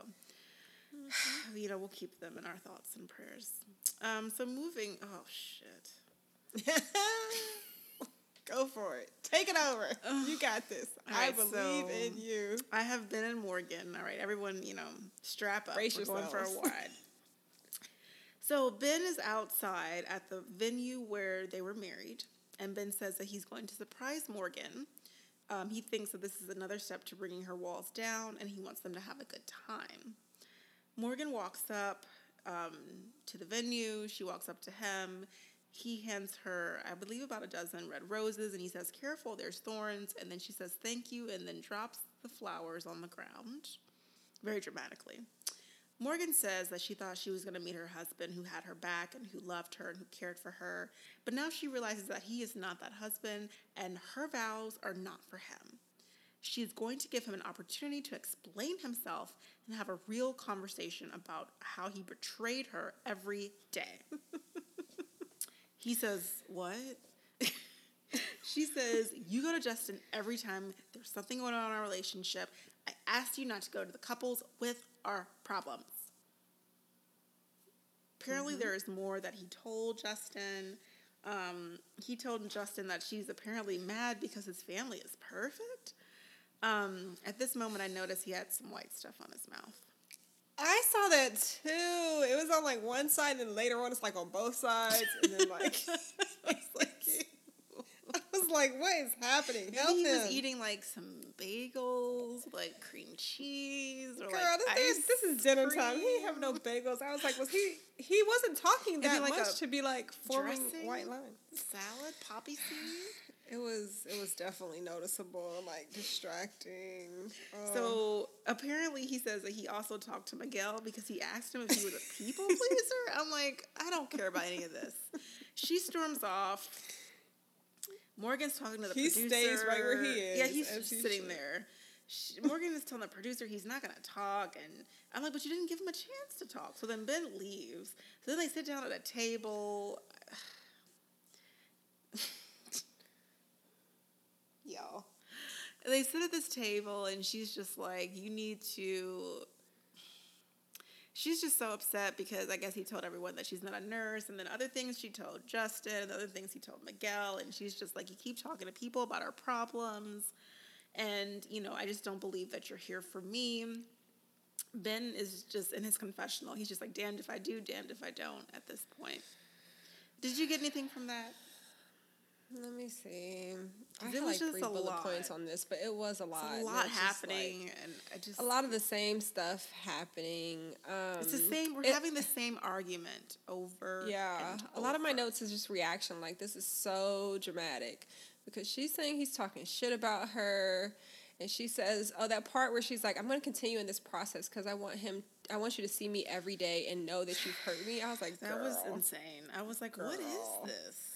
you know, we'll keep them in our thoughts and prayers. Um, so moving. Oh shit. go for it, take it over. You got this. I right, believe so- in you. I have been in Morgan. All right, everyone, you know, strap up. Brace We're going for a ride. so Ben is outside at the venue where they were married, and Ben says that he's going to surprise Morgan. Um, he thinks that this is another step to bringing her walls down, and he wants them to have a good time. Morgan walks up um, to the venue. She walks up to him. He hands her, I believe, about a dozen red roses, and he says, Careful, there's thorns. And then she says, Thank you, and then drops the flowers on the ground very dramatically. Morgan says that she thought she was going to meet her husband who had her back and who loved her and who cared for her, but now she realizes that he is not that husband and her vows are not for him. She is going to give him an opportunity to explain himself and have a real conversation about how he betrayed her every day. he says, What? she says, You go to Justin every time there's something going on in our relationship. I asked you not to go to the couples with our problems. Apparently, there is more that he told Justin. Um, he told Justin that she's apparently mad because his family is perfect. Um, at this moment, I noticed he had some white stuff on his mouth. I saw that too. It was on like one side, and then later on, it's like on both sides, and then like, I was like, I was like, what is happening? Maybe Help he him. was eating like some bagels, like cream cheese, or Girl, like this, is, this is dinner time. He didn't have no bagels. I was like, was he? He wasn't talking that like much to be like forming dressing. white lines. salad, poppy seed. It was it was definitely noticeable, like distracting. Oh. So apparently, he says that he also talked to Miguel because he asked him if he was a people pleaser. I'm like, I don't care about any of this. She storms off. Morgan's talking to the He producer. stays right where he is. Yeah, he's just he sitting should. there. She, Morgan is telling the producer he's not going to talk, and I'm like, but you didn't give him a chance to talk. So then Ben leaves. So then they sit down at a table. y'all. They sit at this table and she's just like you need to she's just so upset because i guess he told everyone that she's not a nurse and then other things she told justin and other things he told miguel and she's just like you keep talking to people about our problems and you know i just don't believe that you're here for me. Ben is just in his confessional he's just like damned if i do damned if i don't at this point. Did you get anything from that Let me see. I had like three bullet lot. points on this, but it was a lot. It's a lot just, like, happening and i just a lot of the same stuff happening. Um, It's the same. We're it- having the same argument over. Yeah, a lot of my notes is just reaction. Like this is so dramatic because she's saying he's talking shit about her, and she says, "Oh, that part where she's like, I'm going to continue in this process because I want him. I want you to see me every day and know that you've hurt me." I was like, That was insane. I was like, "What Girl. is this?"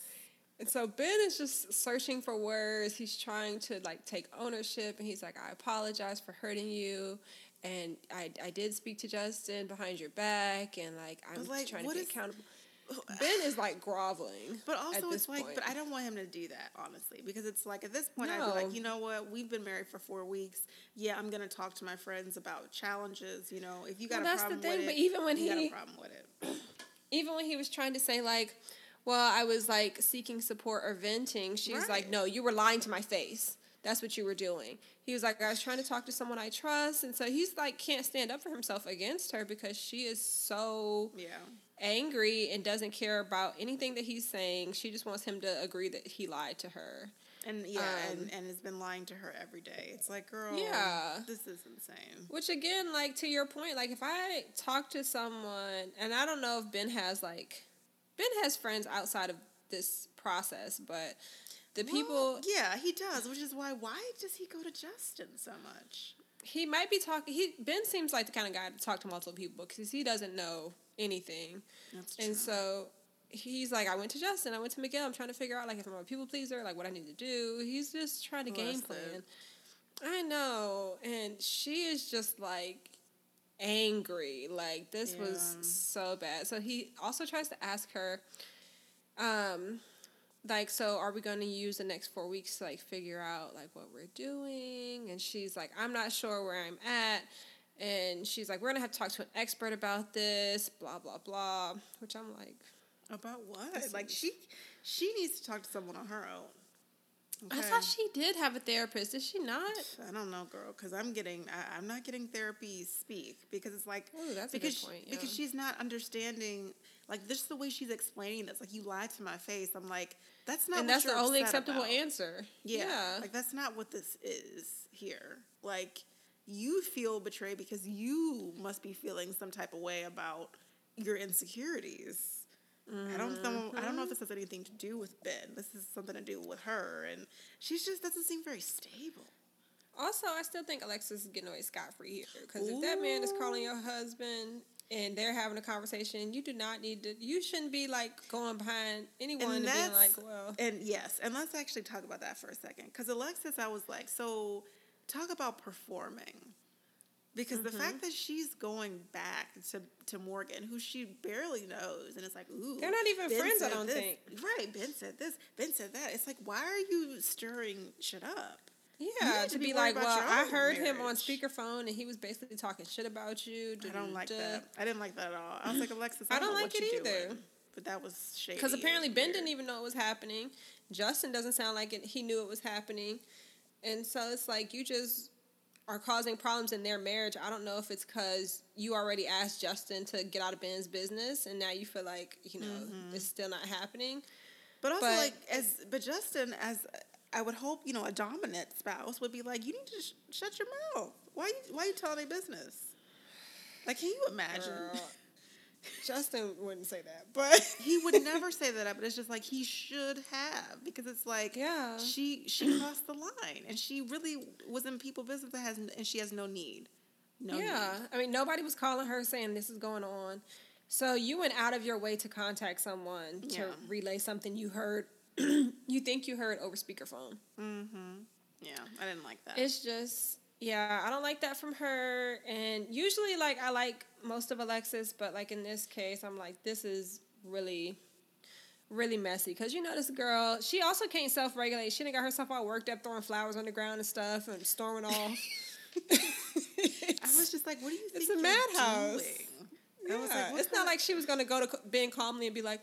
And so Ben is just searching for words. He's trying to like take ownership, and he's like, "I apologize for hurting you." And I, I did speak to Justin behind your back, and like I'm like, trying to be is- accountable. Ben is like groveling. But also, it's like, point. but I don't want him to do that, honestly, because it's like at this point, I'd be like, you know what? We've been married for four weeks. Yeah, I'm gonna talk to my friends about challenges. You know, if you got Well, a that's the problem thing, with but it, even when you got he- a problem with it. even when he was trying to say like well i was like seeking support or venting she was like no you were lying to my face that's what you were doing. He was like, I was trying to talk to someone I trust. And so he's like, can't stand up for himself against her because she is so Yeah. angry and doesn't care about anything that he's saying. She just wants him to agree that he lied to her. And yeah, Um, and, and has been lying to her every day. It's like, girl, Yeah. this is insane. Which again, like to your point, like if I talk to someone, and I don't know if Ben has like, Ben has friends outside of this process, but the people yeah, he does, which is why why does he go to Justin so much? he might be talking. He Ben seems like the kind of guy to talk to multiple people because he doesn't know anything, That's true. and so he's like, I went to Justin, I went to Miguel. I'm trying to figure out like if I'm a people pleaser, like what I need to do. He's just trying to game Bless it. plan. I know, and she is just like angry. Like this was so bad. So he also tries to ask her, um, like, so are we going to use the next four weeks to like figure out like what we're doing? And she's like, I'm not sure where I'm at. And she's like, we're gonna have to talk to an expert about this, blah blah blah. Which I'm like, About what? Like she she needs to talk to someone on her own. I Okay? thought she did have a therapist. Did she not? I don't know, girl, because I'm getting, I, I'm not getting therapy speak because it's like, Ooh, that's a good because point, because she's not understanding, like this is the way she's explaining this. Like you lied to my face. I'm like, that's not. and that's the only acceptable about. answer. Yeah, like that's not what this is here. Like you feel betrayed because you must be feeling some type of way about your insecurities. I don't know. I don't know if mm-hmm. this has anything to do with Ben. This is something to do with her, and she just doesn't seem very stable. Also, I still think Alexis is getting away scot free here because if that man is calling your husband and they're having a conversation, you do not need to. You shouldn't be like going behind anyone and, being like, "Well, and yes, and let's actually talk about that for a second. Because Alexis, I was like, so talk about performing. Because the Mm-hmm. fact that she's going back to, to Morgan, who she barely knows, and it's like, ooh, They're not even Ben friends, I don't this. think. Right? Ben said this. Ben said that. It's like, why are you stirring shit up? yeah," to to be, be like, "Well, I heard him on speakerphone and he was basically talking shit about you." I don't like duh, duh." that. I didn't like that at all. I was like, Alexis, I, I don't know like it either. doing, But that was shady. Because apparently Ben weird. didn't even know it was happening. Justin doesn't sound like it. He knew it was happening, and so it's like you just are causing problems in their marriage. I don't know if it's because you already asked Justin to get out of Ben's business, and now you feel like you know Mm-hmm. it's still not happening. But also, But- like, as but Justin, as I would hope, you know, a dominant spouse would be like, you need to sh- shut your mouth. Why you why you telling their business? Like, can you imagine? Girl, Justin wouldn't say that, but He would never say that, but it's just like he should have because it's like Yeah. she she crossed the line and she really was in people business that has and she has no need. No yeah, need. I mean nobody was calling her saying this is going on. So you went out of your way to contact someone to relay something you heard, you think you heard over speakerphone. Mm-hmm. Yeah, I didn't like that. It's just yeah, I don't like that from her. And usually, like I like most of Alexis, but like in this case, I'm like this is really, really messy. Cause you know this girl, she also can't self regulate. She done got herself all worked up, throwing flowers on the ground and stuff, and storming off. I was just like, what do you think It's a madhouse. Yeah, I was like, it's not kind- like she was gonna go to Ben calmly and be like,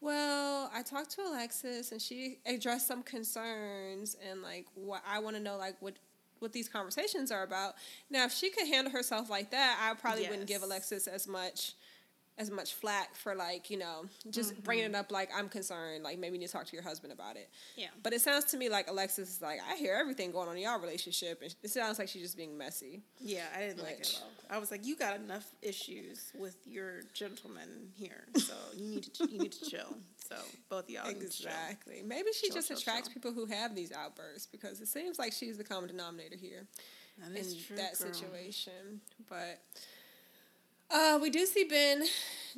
"Well, I talked to Alexis and she addressed some concerns and like what I want to know like what what these conversations are about." Now, if she could handle herself like that, I probably wouldn't give Alexis as much as much flack for like you know just Mm-hmm. bringing it up like I'm concerned like maybe you need to talk to your husband about it. Yeah. But it sounds to me like Alexis is like I hear everything going on in y'all relationship and it sounds like she's just being messy. Yeah, I didn't like it at all. I was like, you got enough issues with your gentleman here, so you need to you need to chill. So both of y'all need chill. Exactly. Maybe she Chill, just chill, attracts chill. people who have these outbursts because it seems like she's the common denominator here That in true, that girl. situation. But uh, we do see Ben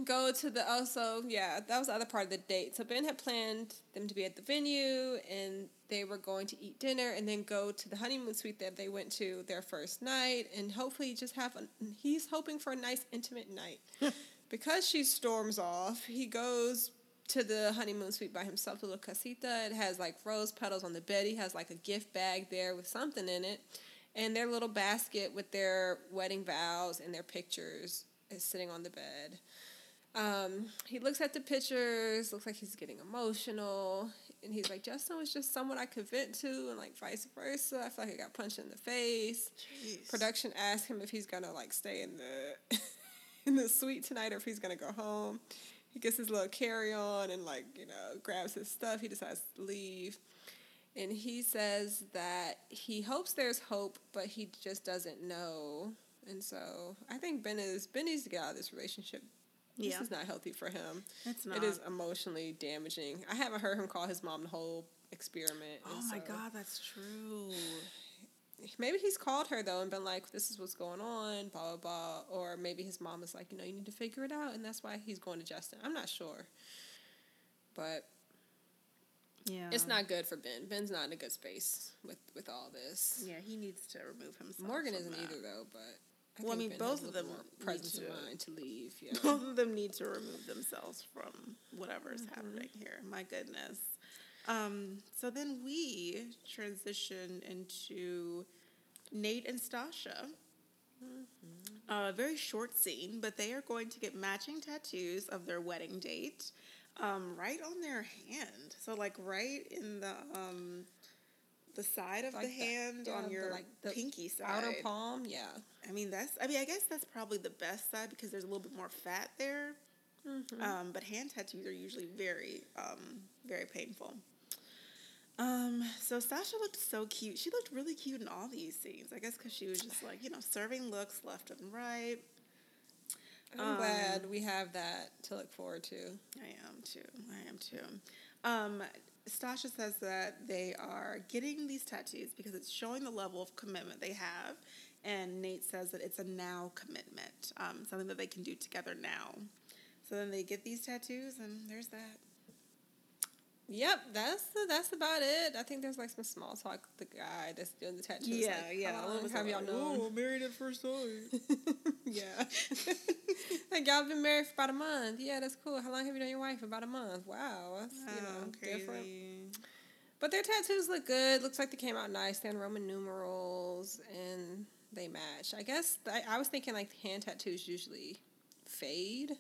go to the also yeah that was the other part of the date. So Ben had planned them to be at the venue and they were going to eat dinner and then go to the honeymoon suite that they went to their first night and hopefully just have a, he's hoping for a nice intimate night. because she storms off, he goes to the honeymoon suite by himself, the little casita. It has like rose petals on the bed. He has like a gift bag there with something in it. And their little basket with their wedding vows and their pictures is sitting on the bed. Um, he looks at the pictures, looks like he's getting emotional. and he's like, Justin was just someone I could vent to, and like vice versa. I feel like I got punched in the face. Jeez. Production asked him if he's gonna like stay in the in the suite tonight or if he's gonna go home. He gets his little carry on and like you know grabs his stuff. He decides to leave, and he says that he hopes there's hope, but he just doesn't know. And so I think Ben is Ben needs to get out of this relationship. Yeah. This is not healthy for him. It's not. It is emotionally damaging. I haven't heard him call his mom the whole experiment. Oh my so- god, that's true. Maybe he's called her though and been like, "This is what's going on," blah blah blah. Or maybe his mom is like, "You know, you need to figure it out," and that's why he's going to Justin. I'm not sure, but Yeah. it's not good for Ben. Ben's not in a good space with with all this. Yeah, he needs to remove himself. Morgan isn't that. either though, but. I Well, I mean, Ben both of them more need presence of to- mind to leave. Yeah. Both of them need to remove themselves from whatever's Mm-hmm. happening here. My goodness. Um, so then we transition into Nate and Stacia. Mm-hmm. A very short scene, but they are going to get matching tattoos of their wedding date um, right on their hand. So, like, right in the um, the side of Like the the- hand yeah, on the, your like, the pinky side. Outer palm, yeah. I mean, that's. I mean, I guess that's probably the best side because there's a little bit more fat there. Mm-hmm. Um, but hand tattoos are usually very, um, very painful. Um, so Stacia looked so cute. She looked really cute in all these scenes. I guess because she was just like you know serving looks left and right. I'm Um, glad we have that to look forward to. I am too. I am too. Um, Stacia says that they are getting these tattoos because it's showing the level of commitment they have. And Nate says that it's a now commitment, um, something that they can do together now. So then they get these tattoos, and there's that. Yep, that's the, that's about it. I think there's like some small talk. The guy that's doing the tattoos. Yeah, like, yeah. How long have y'all known? "Oh, married at first sight. yeah. like y'all been married for about a month. Yeah, that's cool. How long have you known your wife? About a month. Wow, that's you Oh, know different. crazy. But their tattoos look good. Looks like they came out nice. They're in Roman numerals and they match. I guess I, I was thinking like hand tattoos usually fade,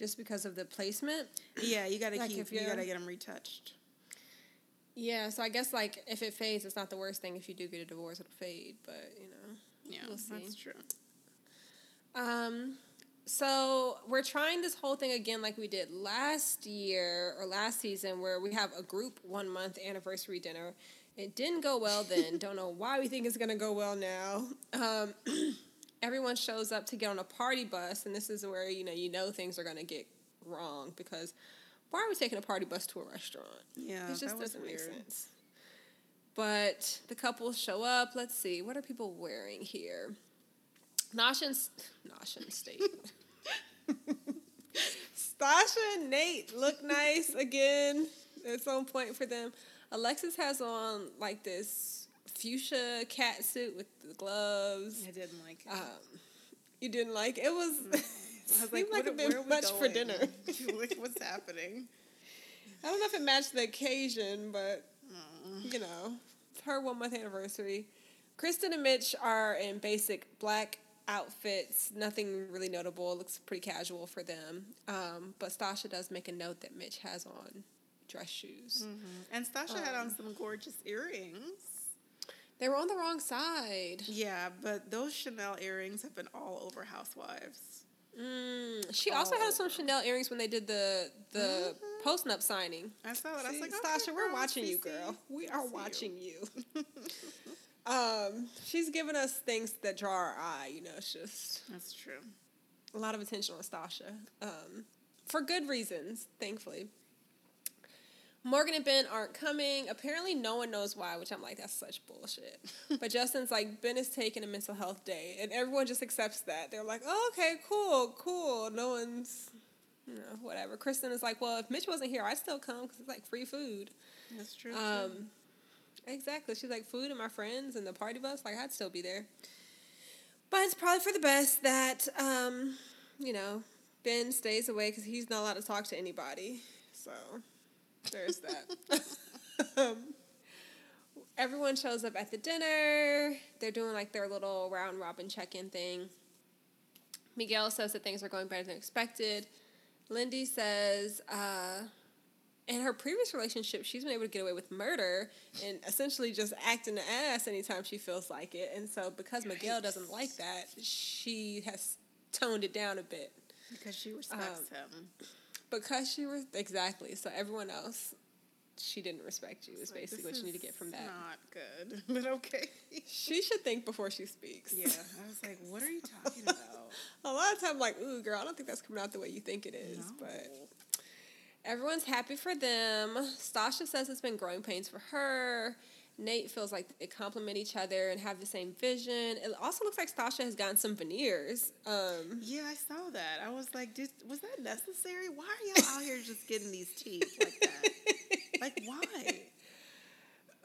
just because of the placement. Yeah, you gotta Like keep. You gotta get them retouched. Yeah, so I guess like if it fades, it's not the worst thing. If you do get a divorce, it'll fade. But you know. Yeah, We'll see. that's true. Um, so we're trying this whole thing again, like we did last year or last season, where we have a group one month anniversary dinner. It didn't go well then. Don't know why we think it's gonna go well now. Um, everyone shows up to get on a party bus, and this is where you know you know things are gonna get wrong because why are we taking a party bus to a restaurant? Yeah, it just that doesn't make weird. sense. But the couple show up. Let's see, what are people wearing here? Nasha and, S- Nasha and State. Stacia and Nate look nice again. It's on point for them. Alexis has on like this fuchsia cat suit with the gloves. I didn't like it. Um, you didn't like it was. I was seemed like, like what, a bit much for dinner. like, what's happening? I don't know if it matched the occasion, but Mm. you know, it's her one month anniversary. Kristen and Mitch are in basic black outfits, nothing really notable. It looks pretty casual for them. Um, but Stacia does make a note that Mitch has on dress shoes. And Stacia had Um, on some gorgeous earrings. They were on the wrong side. Yeah, but those Chanel earrings have been all over Housewives. Mm, she also had some Chanel earrings when they did the the Mhm. post nup signing. I saw it. I was like, Stacia, okay, we're watching you, girl. We are watching you. um, she's giving us things that draw our eye. You know, it's just That's true. a lot of attention on Stacia. Um, for good reasons, thankfully. Morgan and Ben aren't coming. Apparently, no one knows why, which I'm like, that's such bullshit. but Justin's like, Ben is taking a mental health day, and everyone just accepts that. They're like, oh, okay, cool, cool. No one's, you know, whatever. Kristen is like, well, if Mitch wasn't here, I'd still come because it's like free food. That's true. Um, exactly. She's like, food and my friends and the party bus, like, I'd still be there. But it's probably for the best that, um, you know, Ben stays away because he's not allowed to talk to anybody. So there's that. um, everyone shows up at the dinner. They're doing like their little round robin check in thing. Miguel says that things are going better than expected. Lindy says, uh, in her previous relationship, she's been able to get away with murder and essentially just acting the ass anytime she feels like it. And so, because Miguel doesn't like that, she has toned it down a bit. Because she respects Um, him. Because she was exactly so everyone else, she didn't respect you. Is Like, basically what you need to get from that. Not good, but okay. She should think before she speaks. yeah, I was like, what are you talking about? A lot of time, like, ooh, girl, I don't think that's coming out the way you think it is. No. But everyone's happy for them. Stacia says it's been growing pains for her. Nate feels like they complement each other and have the same vision. It also looks like Stacia has gotten some veneers. Um, Yeah, I saw that. I was like, did was that necessary? Why are y'all out here just getting these teeth like that? like, why?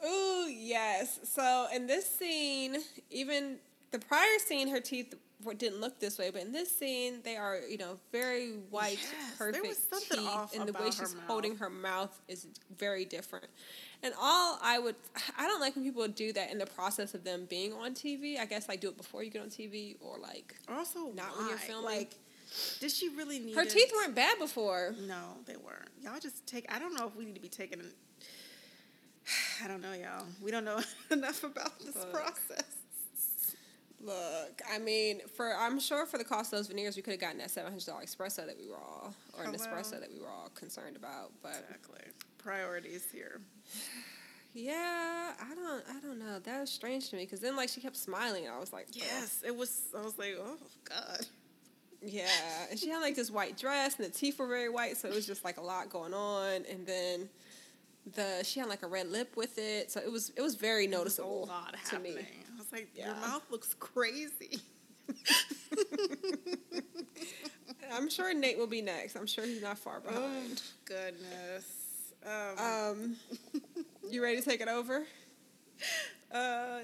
Ooh, yes. So in this scene, even the prior scene, her teeth didn't look this way, but in this scene, they are, you know, very white, Yes, there perfect was something teeth, off and the way she's holding her mouth is very different. And all I would, I don't like when people do that in the process of them being on TV. I guess like do it before you get on TV or like Also, Not when you're filming. Like, did she really need her it? teeth weren't bad before. No, they weren't. Y'all just take. I don't know if we need to be taking. I don't know, y'all. We don't know enough about this Look. process. Look, I mean, for I'm sure for the cost of those veneers, we could have gotten that seven hundred dollar espresso that we were all, or an espresso that we were all concerned about. But Exactly. Priorities here. Yeah, I don't, I don't know. That was strange to me because then like she kept smiling. And I was like. Yes, it was. I was like, oh God. yeah. And she had like this white dress, and the teeth were very white, so it was just like a lot going on. And then the she had like a red lip with it, so it was it was very There was noticeable a lot to happening. me. I was like, your mouth looks crazy. I'm sure Nate will be next. I'm sure he's not far oh behind. goodness. Um, Um, you ready to take it over? uh,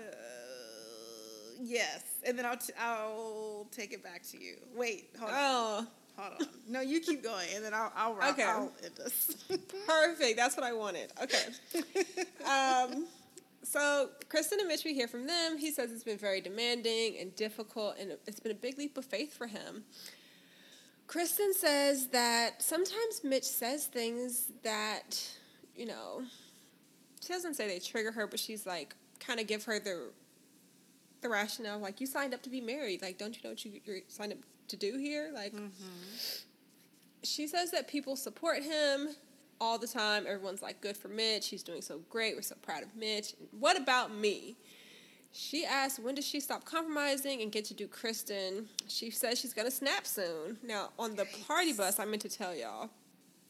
yes, and then I'll t- I'll take it back to you. Wait, hold on. Oh, Hold on. No, you keep going, and then I'll I'll, I'll, Okay. I'll end this. perfect. That's what I wanted. Okay. Um, so Kristen and Mitch, we hear from them. He says it's been very demanding and difficult, and it's been a big leap of faith for him. Kristen says that sometimes Mitch says things that, you know, she doesn't say they trigger her, but she's like kind of give her the the rationale, like you signed up to be married, like don't you know what you you're signed up to do here, like. Mm-hmm. She says that people support him all the time. Everyone's like, good for Mitch. He's doing so great. We're so proud of Mitch. What about me? She asks, when does she stop compromising and get to do Kristen? She says she's going to snap soon. Now, on the party bus, I meant to tell y'all,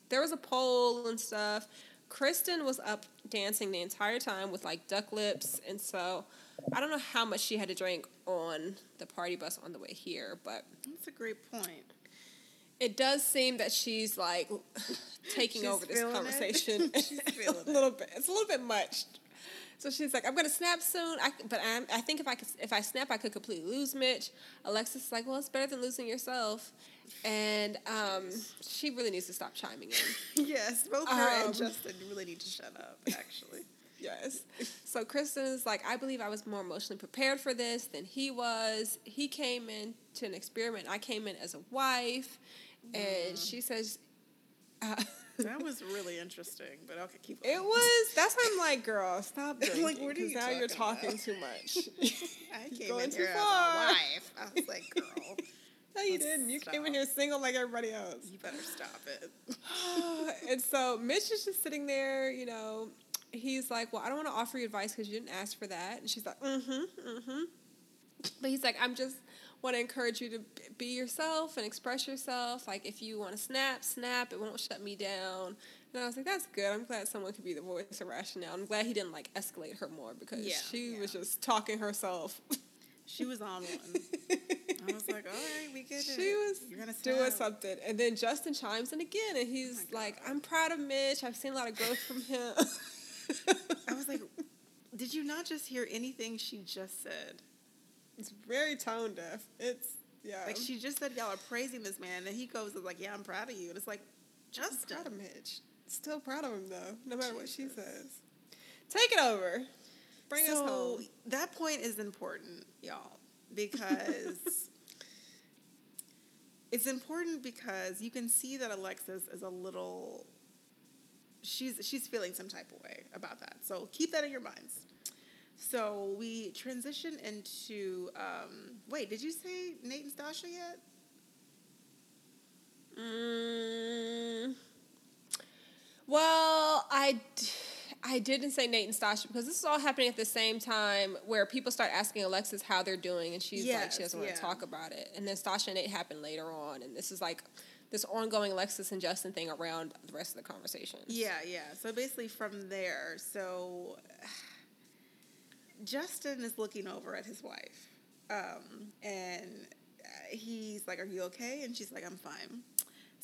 there was a poll and stuff. Kristen was up dancing the entire time with like duck lips. And so I don't know how much she had to drink on the party bus on the way here, but That's a great point. it does seem that she's like taking She's over this conversation She's a little bit. It's a little bit much. So she's like, "I'm gonna snap soon." I, but I'm, I think if I could, if I snap, I could completely lose Mitch. Alexis is like, "Well, it's better than losing yourself," and um, she really needs to stop chiming in. Yes, both her Um, and Justin really need to shut up. Actually, Yes. So Kristen is like, I believe I was more emotionally prepared for this than he was. He came in to an experiment. I came in as a wife, and she says, uh, that was really interesting. But okay, keep going. It was. That's why I'm like, girl, stop Like, drinking. what are 'cause you now you're talking talking too much. I came going in too here far. a wife. I was like, girl, no, you didn't. You came in here single like everybody else. you better stop it. and so Mitch is just sitting there, you know. He's like, "Well, I don't want to offer you advice because you didn't ask for that." And she's like, "Mm-hmm, mm-hmm." But he's like, "I'm just want to encourage you to be yourself and express yourself. Like, if you want to snap, snap. It won't shut me down." And I was like, "That's good. I'm glad someone could be the voice of rationale. I'm glad he didn't like escalate her more because Yeah, she was just talking herself." She was on one. I was like, all right, we get it. She was doing something, and then Justin chimes in again, and oh he's my like, "I'm proud of Mitch. I've seen a lot of growth from him." I was like, did you not just hear anything she just said? It's very tone deaf. It's yeah. Like she just said, y'all are praising this man, and then he goes and like, yeah, I'm proud of you, and it's like, I'm Justin. proud of Mitch. Still proud of him though, no matter what she says. Take it over. Bring us so home. that point is important, y'all, because it's important because you can see that Alexis is a little she's she's feeling some type of way about that. So keep that in your minds. So we transition into. Um, wait, did you say Nate and Stacia yet? Mm, well, I, d- I didn't say Nate and Stacia because this is all happening at the same time where people start asking Alexis how they're doing and she's like she doesn't want to talk about it. And then Stacia and Nate happen later on and this is like this ongoing Alexis and Justin thing around the rest of the conversation. Yeah, yeah. So basically, from there, so Justin is looking over at his wife, um, and uh, he's like, "Are you okay?" And she's like, "I'm fine."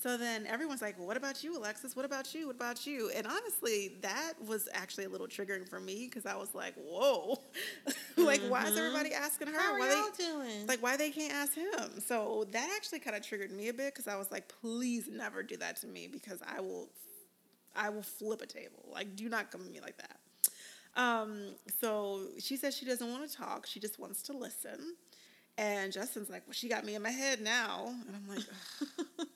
So then everyone's like, well, "What about you, Alexis? What about you? What about you?" And honestly, that was actually a little triggering for me because I was like, "Whoa, like why is everybody asking her? How are why y'all doing? like why they can't ask him?" So that actually kind of triggered me a bit because I was like, "Please never do that to me because I will I will flip a table. Like, do not come at me like that. Um, so she says she doesn't want to talk. She just wants to listen. And Justin's like, well, she got me in my head now. And I'm like,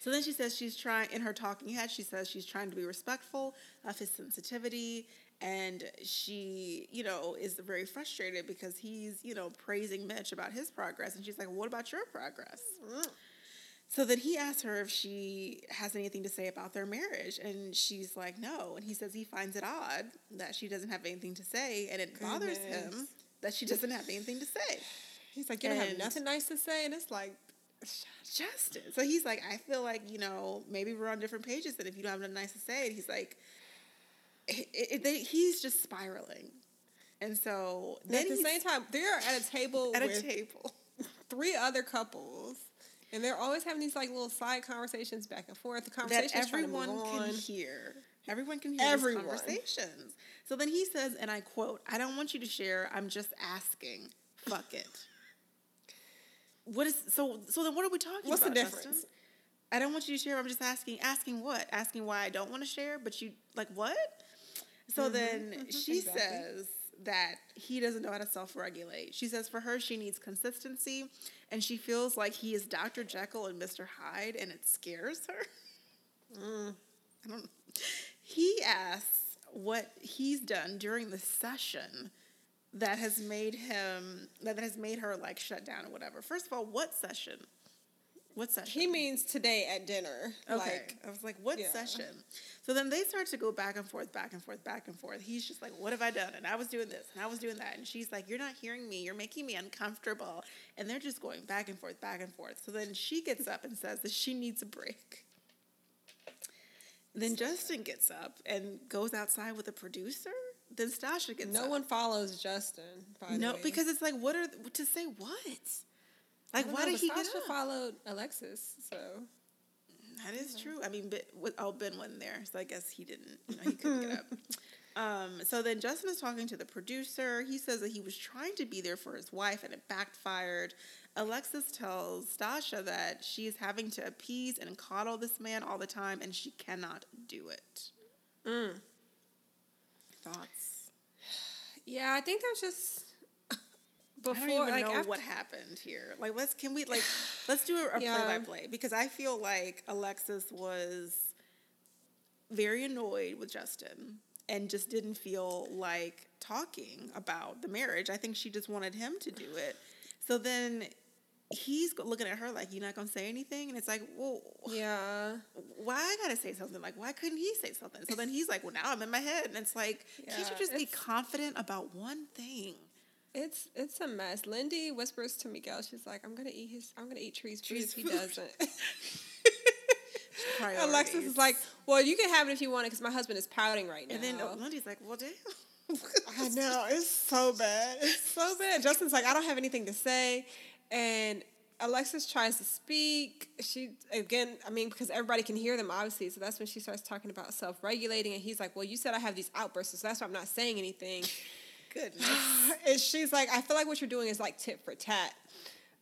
so then she says she's trying, in her talking head, she says she's trying to be respectful of his sensitivity. And she, you know, is very frustrated because he's, you know, praising Mitch about his progress. And she's like, what about your progress? So then he asks her if she has anything to say about their marriage, and she's like, no. And he says he finds it odd that she doesn't have anything to say, and it bothers him that she doesn't have anything to say. He's like, you don't have nothing nice to say, and it's like, Justin. So he's like, I feel like, you know, maybe we're on different pages, and if you don't have nothing nice to say, and he's like, it, it, they, he's just spiraling. And so at the same time, they're at a table at a table. three other couples, and they're always having these like little side conversations back and forth. The that conversations everyone trying to move can hear. Everyone can hear Everyone. conversations. So then he says, and I quote, I don't want you to share, I'm just asking. Fuck it. What is so so then what are we talking about? What's the about? Justin? difference? I don't want you to share, I'm just asking asking what? Asking why I don't want to share, but you like what? So mm-hmm. then mm-hmm. she exactly. says that he doesn't know how to self regulate. She says for her, she needs consistency, and she feels like he is Dr. Jekyll and Mr. Hyde, and it scares her. Mm, I don't. He asks what he's done during the session that has made him that has made her like shut down or whatever. First of all, what session? What session? He means today at dinner. Okay. Like, I was like, what yeah. session? So then they start to go back and forth, back and forth, back and forth. He's just like, what have I done? And I was doing this and I was doing that. And she's like, you're not hearing me. You're making me uncomfortable. And they're just going back and forth, back and forth. So then she gets up and says that she needs a break. Then Justin gets up and goes outside with the producer. Then Stacia gets up. no up. one follows Justin. By the No, because it's like, what are to say what? Like, why know, did he get Stacia up? followed Alexis, so That is true. I mean, but, with- oh, Ben wasn't there, so I guess he didn't. You know, he couldn't get up. Um, so then Justin is talking to the producer. He says that he was trying to be there for his wife, and it backfired. Alexis tells Stacia that she is having to appease and coddle this man all the time, and she cannot do it. Mm. Thoughts? yeah, I think that's just before I don't even like know after, what happened here. Like, let's can we like let's do a play Yeah. by play because I feel like Alexis was very annoyed with Justin and just didn't feel like talking about the marriage. I think she just wanted him to do it. So then he's looking at her like, "You're not gonna say anything," and it's like, "Well, yeah. why I gotta say something? Like, why couldn't he say something?" So then he's like, "Well, now I'm in my head," and it's like, can't you just be confident about one thing? It's it's a mess. Lindy whispers to Miguel, she's like, I'm gonna eat his I'm gonna eat trees food Tree's if he doesn't. Alexis is like, Well, you can have it if you want it because my husband is pouting right now. And then Lindy's like, well, damn. I know, it's so bad. It's so bad. Justin's like, I don't have anything to say. And Alexis tries to speak. She, again, I mean, because everybody can hear them, obviously. So that's when she starts talking about self regulating. And he's like, Well, you said I have these outbursts, so that's why I'm not saying anything. Goodness. and she's like, I feel like what you're doing is like tit for tat.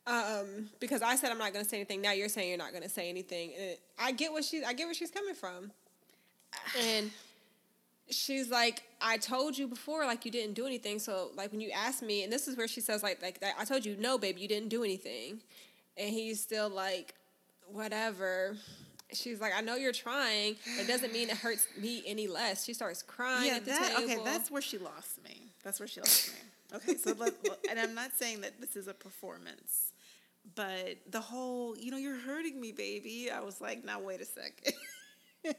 Um, because I said I'm not going to say anything. Now you're saying you're not going to say anything. And I get what she, I get where she's coming from. And she's like, I told you before, like you didn't do anything. So like when you asked me, and this is where she says like, like I told you, no, baby, you didn't do anything. And he's still like, whatever. she's like, I know you're trying, but it doesn't mean it hurts me any less. She starts crying Yeah, at the that, table. okay, that's where she lost me. That's where she lost me. Okay, so let, and I'm not saying that this is a performance, but the whole, you know, you're hurting me, baby. I was like, now wait a second.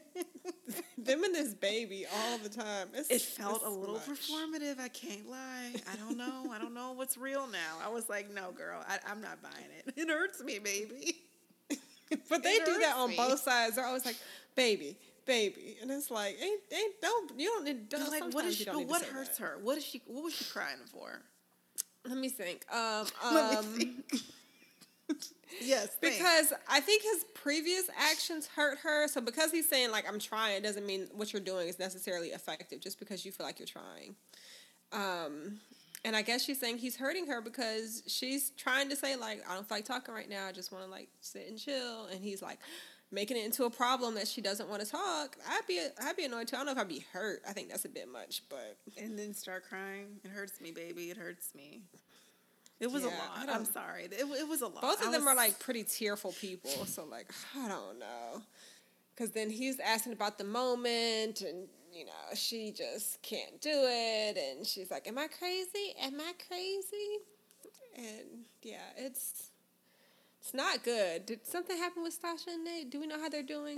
them and this baby all the time. It's, it felt a little much. performative. I can't lie. I don't know. I don't know what's real now. I was like, no, girl, I, I'm not buying it. It hurts me, baby. But they It do that on me. both sides. They're always like, baby, baby. And it's like, ain't, ain't, don't, you don't need, don't, like, what is she? don't But need what hurts that. her? What is she? What was she crying for? Let me think. Um, Let me um, think. yes. Because I think his previous actions hurt her. So because he's saying like I'm trying, doesn't mean what you're doing is necessarily effective. Just because you feel like you're trying. Um, and I guess she's saying he's hurting her because she's trying to say like I don't feel like talking right now. I just want to like sit and chill. And he's like making it into a problem that she doesn't want to talk. I'd be I'd be annoyed too. I don't know if I'd be hurt. I think that's a bit much, but and then start crying. It hurts me, baby. It hurts me. It was Yeah, a lot. I'm sorry. It, it was a lot. Both of I them was- are like pretty tearful people. So like I don't know, because then he's asking about the moment, and you know she just can't do it, and she's like, "Am I crazy? Am I crazy?" And yeah, it's it's not good. Did something happen with Stacia and Nate? Do we know how they're doing?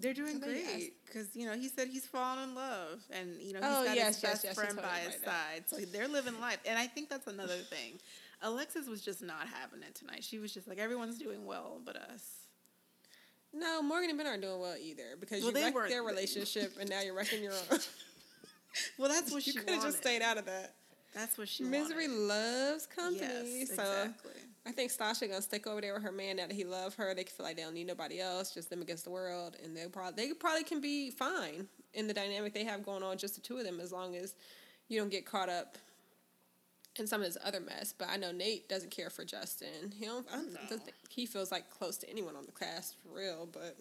They're doing Somebody great because you know he said he's fallen in love, and you know he's Oh, got yes, his yes, best yes, friend by his about side. So they're living life, and I think that's another thing. Alexis was just not having it tonight. She was just like everyone's doing well, but us. No, Morgan and Binh aren't doing well either because Well, you wrecked their relationship, and now you're wrecking your own. Well, that's what you she could have just stayed out of that. That's what she Misery wanted. loves company. Yes, so exactly. I think Stacia gonna stick over there with her man now that he love her. They can feel like they don't need nobody else, just them against the world, and they probably they probably can be fine in the dynamic they have going on, just the two of them, as long as you don't get caught up in some of this other mess. But I know Nate doesn't care for Justin. He don't. I don't No. think he feels like close to anyone on the cast for real, but.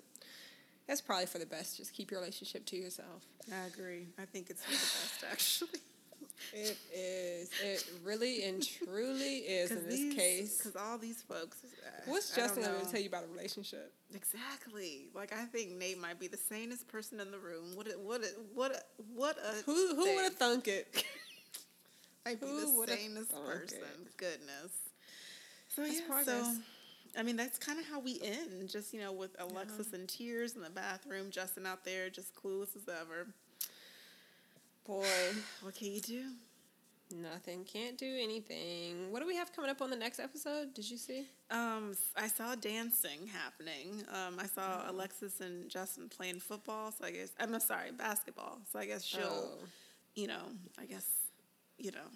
That's probably for the best. Just keep your relationship to yourself. I agree. I think it's for the best, actually. It is. It really and truly is in this case. because all these folks. Uh, What's I Justin going to tell you about a relationship? Exactly. Like I think Nate might be the sanest person in the room. What a, what a, what a, what a Who who would have thunk it? might be who the sanest person. it? Goodness. So That's yeah, progress. so I mean that's kind of how we end. Just you know with Alexis in tears in the bathroom, Justin out there just clueless as ever. Boy, What can you do? nothing. Can't do anything. What do we have coming up on the next episode? Did you see? Um, I saw dancing happening. Um, I saw Alexis and Justin playing football. So I guess I'm sorry, basketball. So I guess she'll, Oh. you know, I guess, you know,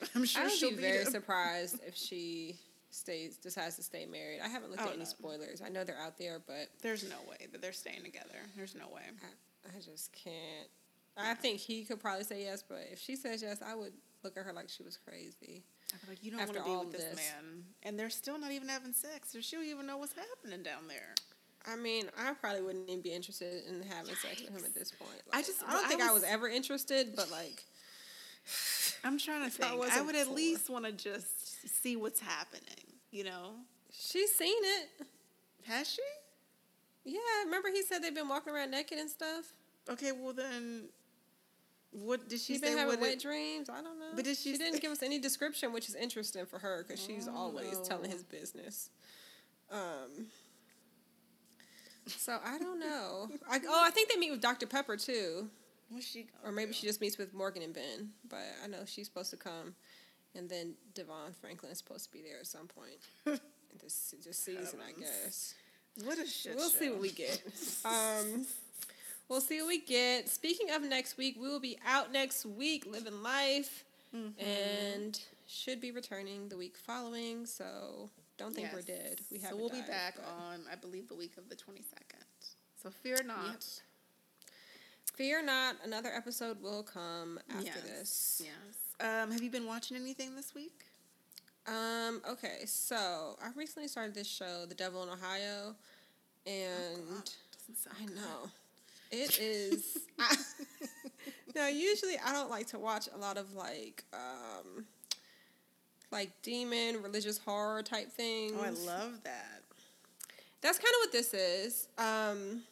I'm sure I she'll be very surprised if she stays decides to stay married. I haven't looked Oh, at any spoilers. I know they're out there, but There's no way that they're staying together. There's no way. I, I just can't. I think he could probably say yes, but if she says yes, I would look at her like she was crazy. I'd be like, you don't want to be with this, this. man, and they're still not even having sex, or she'll even know what's happening down there. I mean, I probably wouldn't even be interested in having sex with him at this point. I just- I don't I think I was was- ever interested, but like, I'm trying to If I think. I, would at least want to just see what's happening. You know, she's seen it. has she? Yeah, remember he said they've been walking around naked and stuff. Okay, well then, what did she She's say? been having wet it- dreams. I don't know. But did she She didn't give us any description, which is interesting for her because she's always telling Oh. his business. Um. So I don't know. I, oh, I think they meet with Dr. Pepper too, What's she? or maybe she just meets with Morgan and Binh. But I know she's supposed to come, and then DeVon Franklin is supposed to be there at some point in this this season, I guess. What a shit. We'll see what we get. Um, we'll see what we get. Speaking of next week, we will be out next week, living life, Mm-hmm. and should be returning the week following. So don't think we're dead. We have. So we'll be back on, I believe, the week of the twenty second. So fear not. Fear not, another episode will come after yes. this. Yes. Um, have you been watching anything this week? Um. Okay. So I recently started this show, The Devil in Ohio, and. Doesn't sound I know. It is. I, now, usually I don't like to watch a lot of like, um, like demon religious horror type things. Oh, I love that. that's kind of what this is. Um,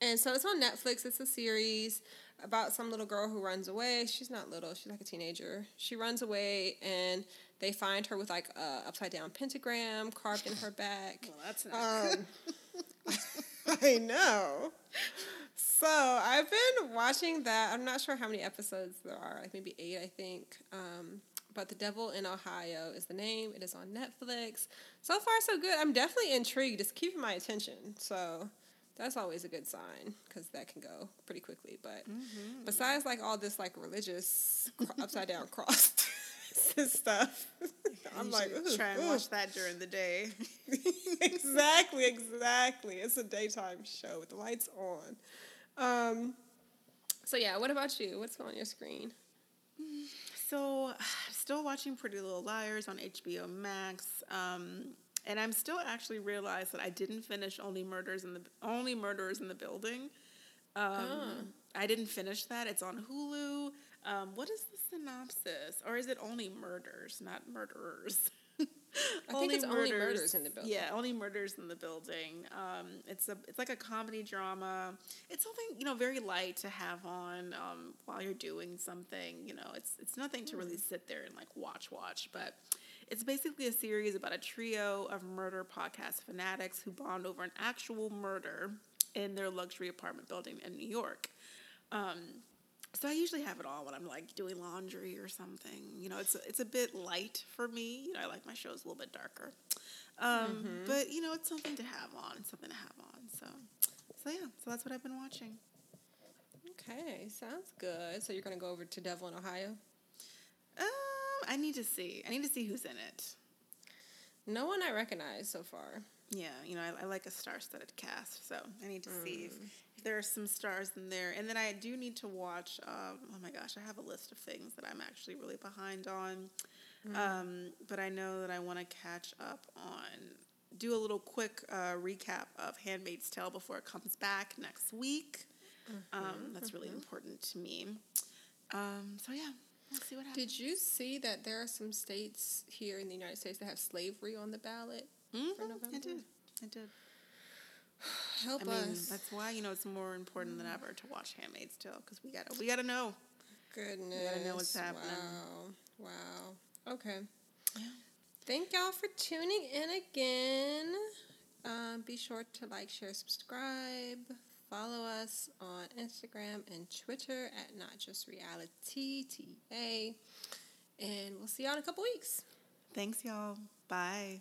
and so it's on Netflix. It's a series about some little girl who runs away. She's not little, she's like a teenager. She runs away and they find her with like a upside down pentagram carved in her back. Well, that's not Um, I know. So I've been watching that. I'm not sure how many episodes there are, like maybe eight, I think. Um, but The Devil in Ohio is the name. It is on Netflix. So far, so good. I'm definitely intrigued. It's keeping my attention. So that's always a good sign because that can go pretty quickly. But besides, like all this like religious upside down cross stuff, I'm You like, should "Ooh, try and ooh." watch that during the day. exactly, exactly. It's a daytime show with the lights on. Um, so yeah, what about you? What's on your screen? So, still watching Pretty Little Liars on HBO Max, um, and I'm still actually realized that I didn't finish Only Murders in the Only Murderers in the Building. Um, I didn't finish that. It's on Hulu. Um, what is the synopsis, or is it only murders, not murderers? I think it's Only Murders in the Building. Yeah, only murders in the building. Um, it's a it's like a comedy drama. It's something you know very light to have on um, while you're doing something. You know, it's it's nothing to really sit there and like watch watch, but it's basically a series about a trio of murder podcast fanatics who bond over an actual murder in their luxury apartment building in New York. Um, so I usually have it on when I'm like doing laundry or something. You know, it's a, it's a bit light for me. You know, I like my shows a little bit darker. Um, But you know, it's something to have on, something to have on. So, so yeah, so that's what I've been watching. Okay, sounds good. So you're gonna go over to Devil in Ohio? Um, I need to see. I need to see who's in it. No one I recognize so far. Yeah, you know, I, I like a star-studded cast, so I need to see if, if there are some stars in there. And then I do need to watch. Um, oh my gosh, I have a list of things that I'm actually really behind on. Um, but I know that I want to catch up on. Do a little quick uh, recap of *Handmaid's Tale* before it comes back next week. Um, that's really important to me. Um, so yeah, we'll see what happens. Did you see that there are some states here in the United States that have slavery on the ballot? For I November? did. I did. Help I mean, us. that's why you know it's more important than ever to watch *Handmaid's Tale* because we gotta we gotta know. Goodness. We gotta know what's happening. Wow. Wow. Okay. Yeah. Thank y'all for tuning in again. Um, be sure to like, share, subscribe. Follow us on Instagram and Twitter at Not Just Reality TA. And we'll see y'all in a couple weeks. Thanks, y'all. Bye.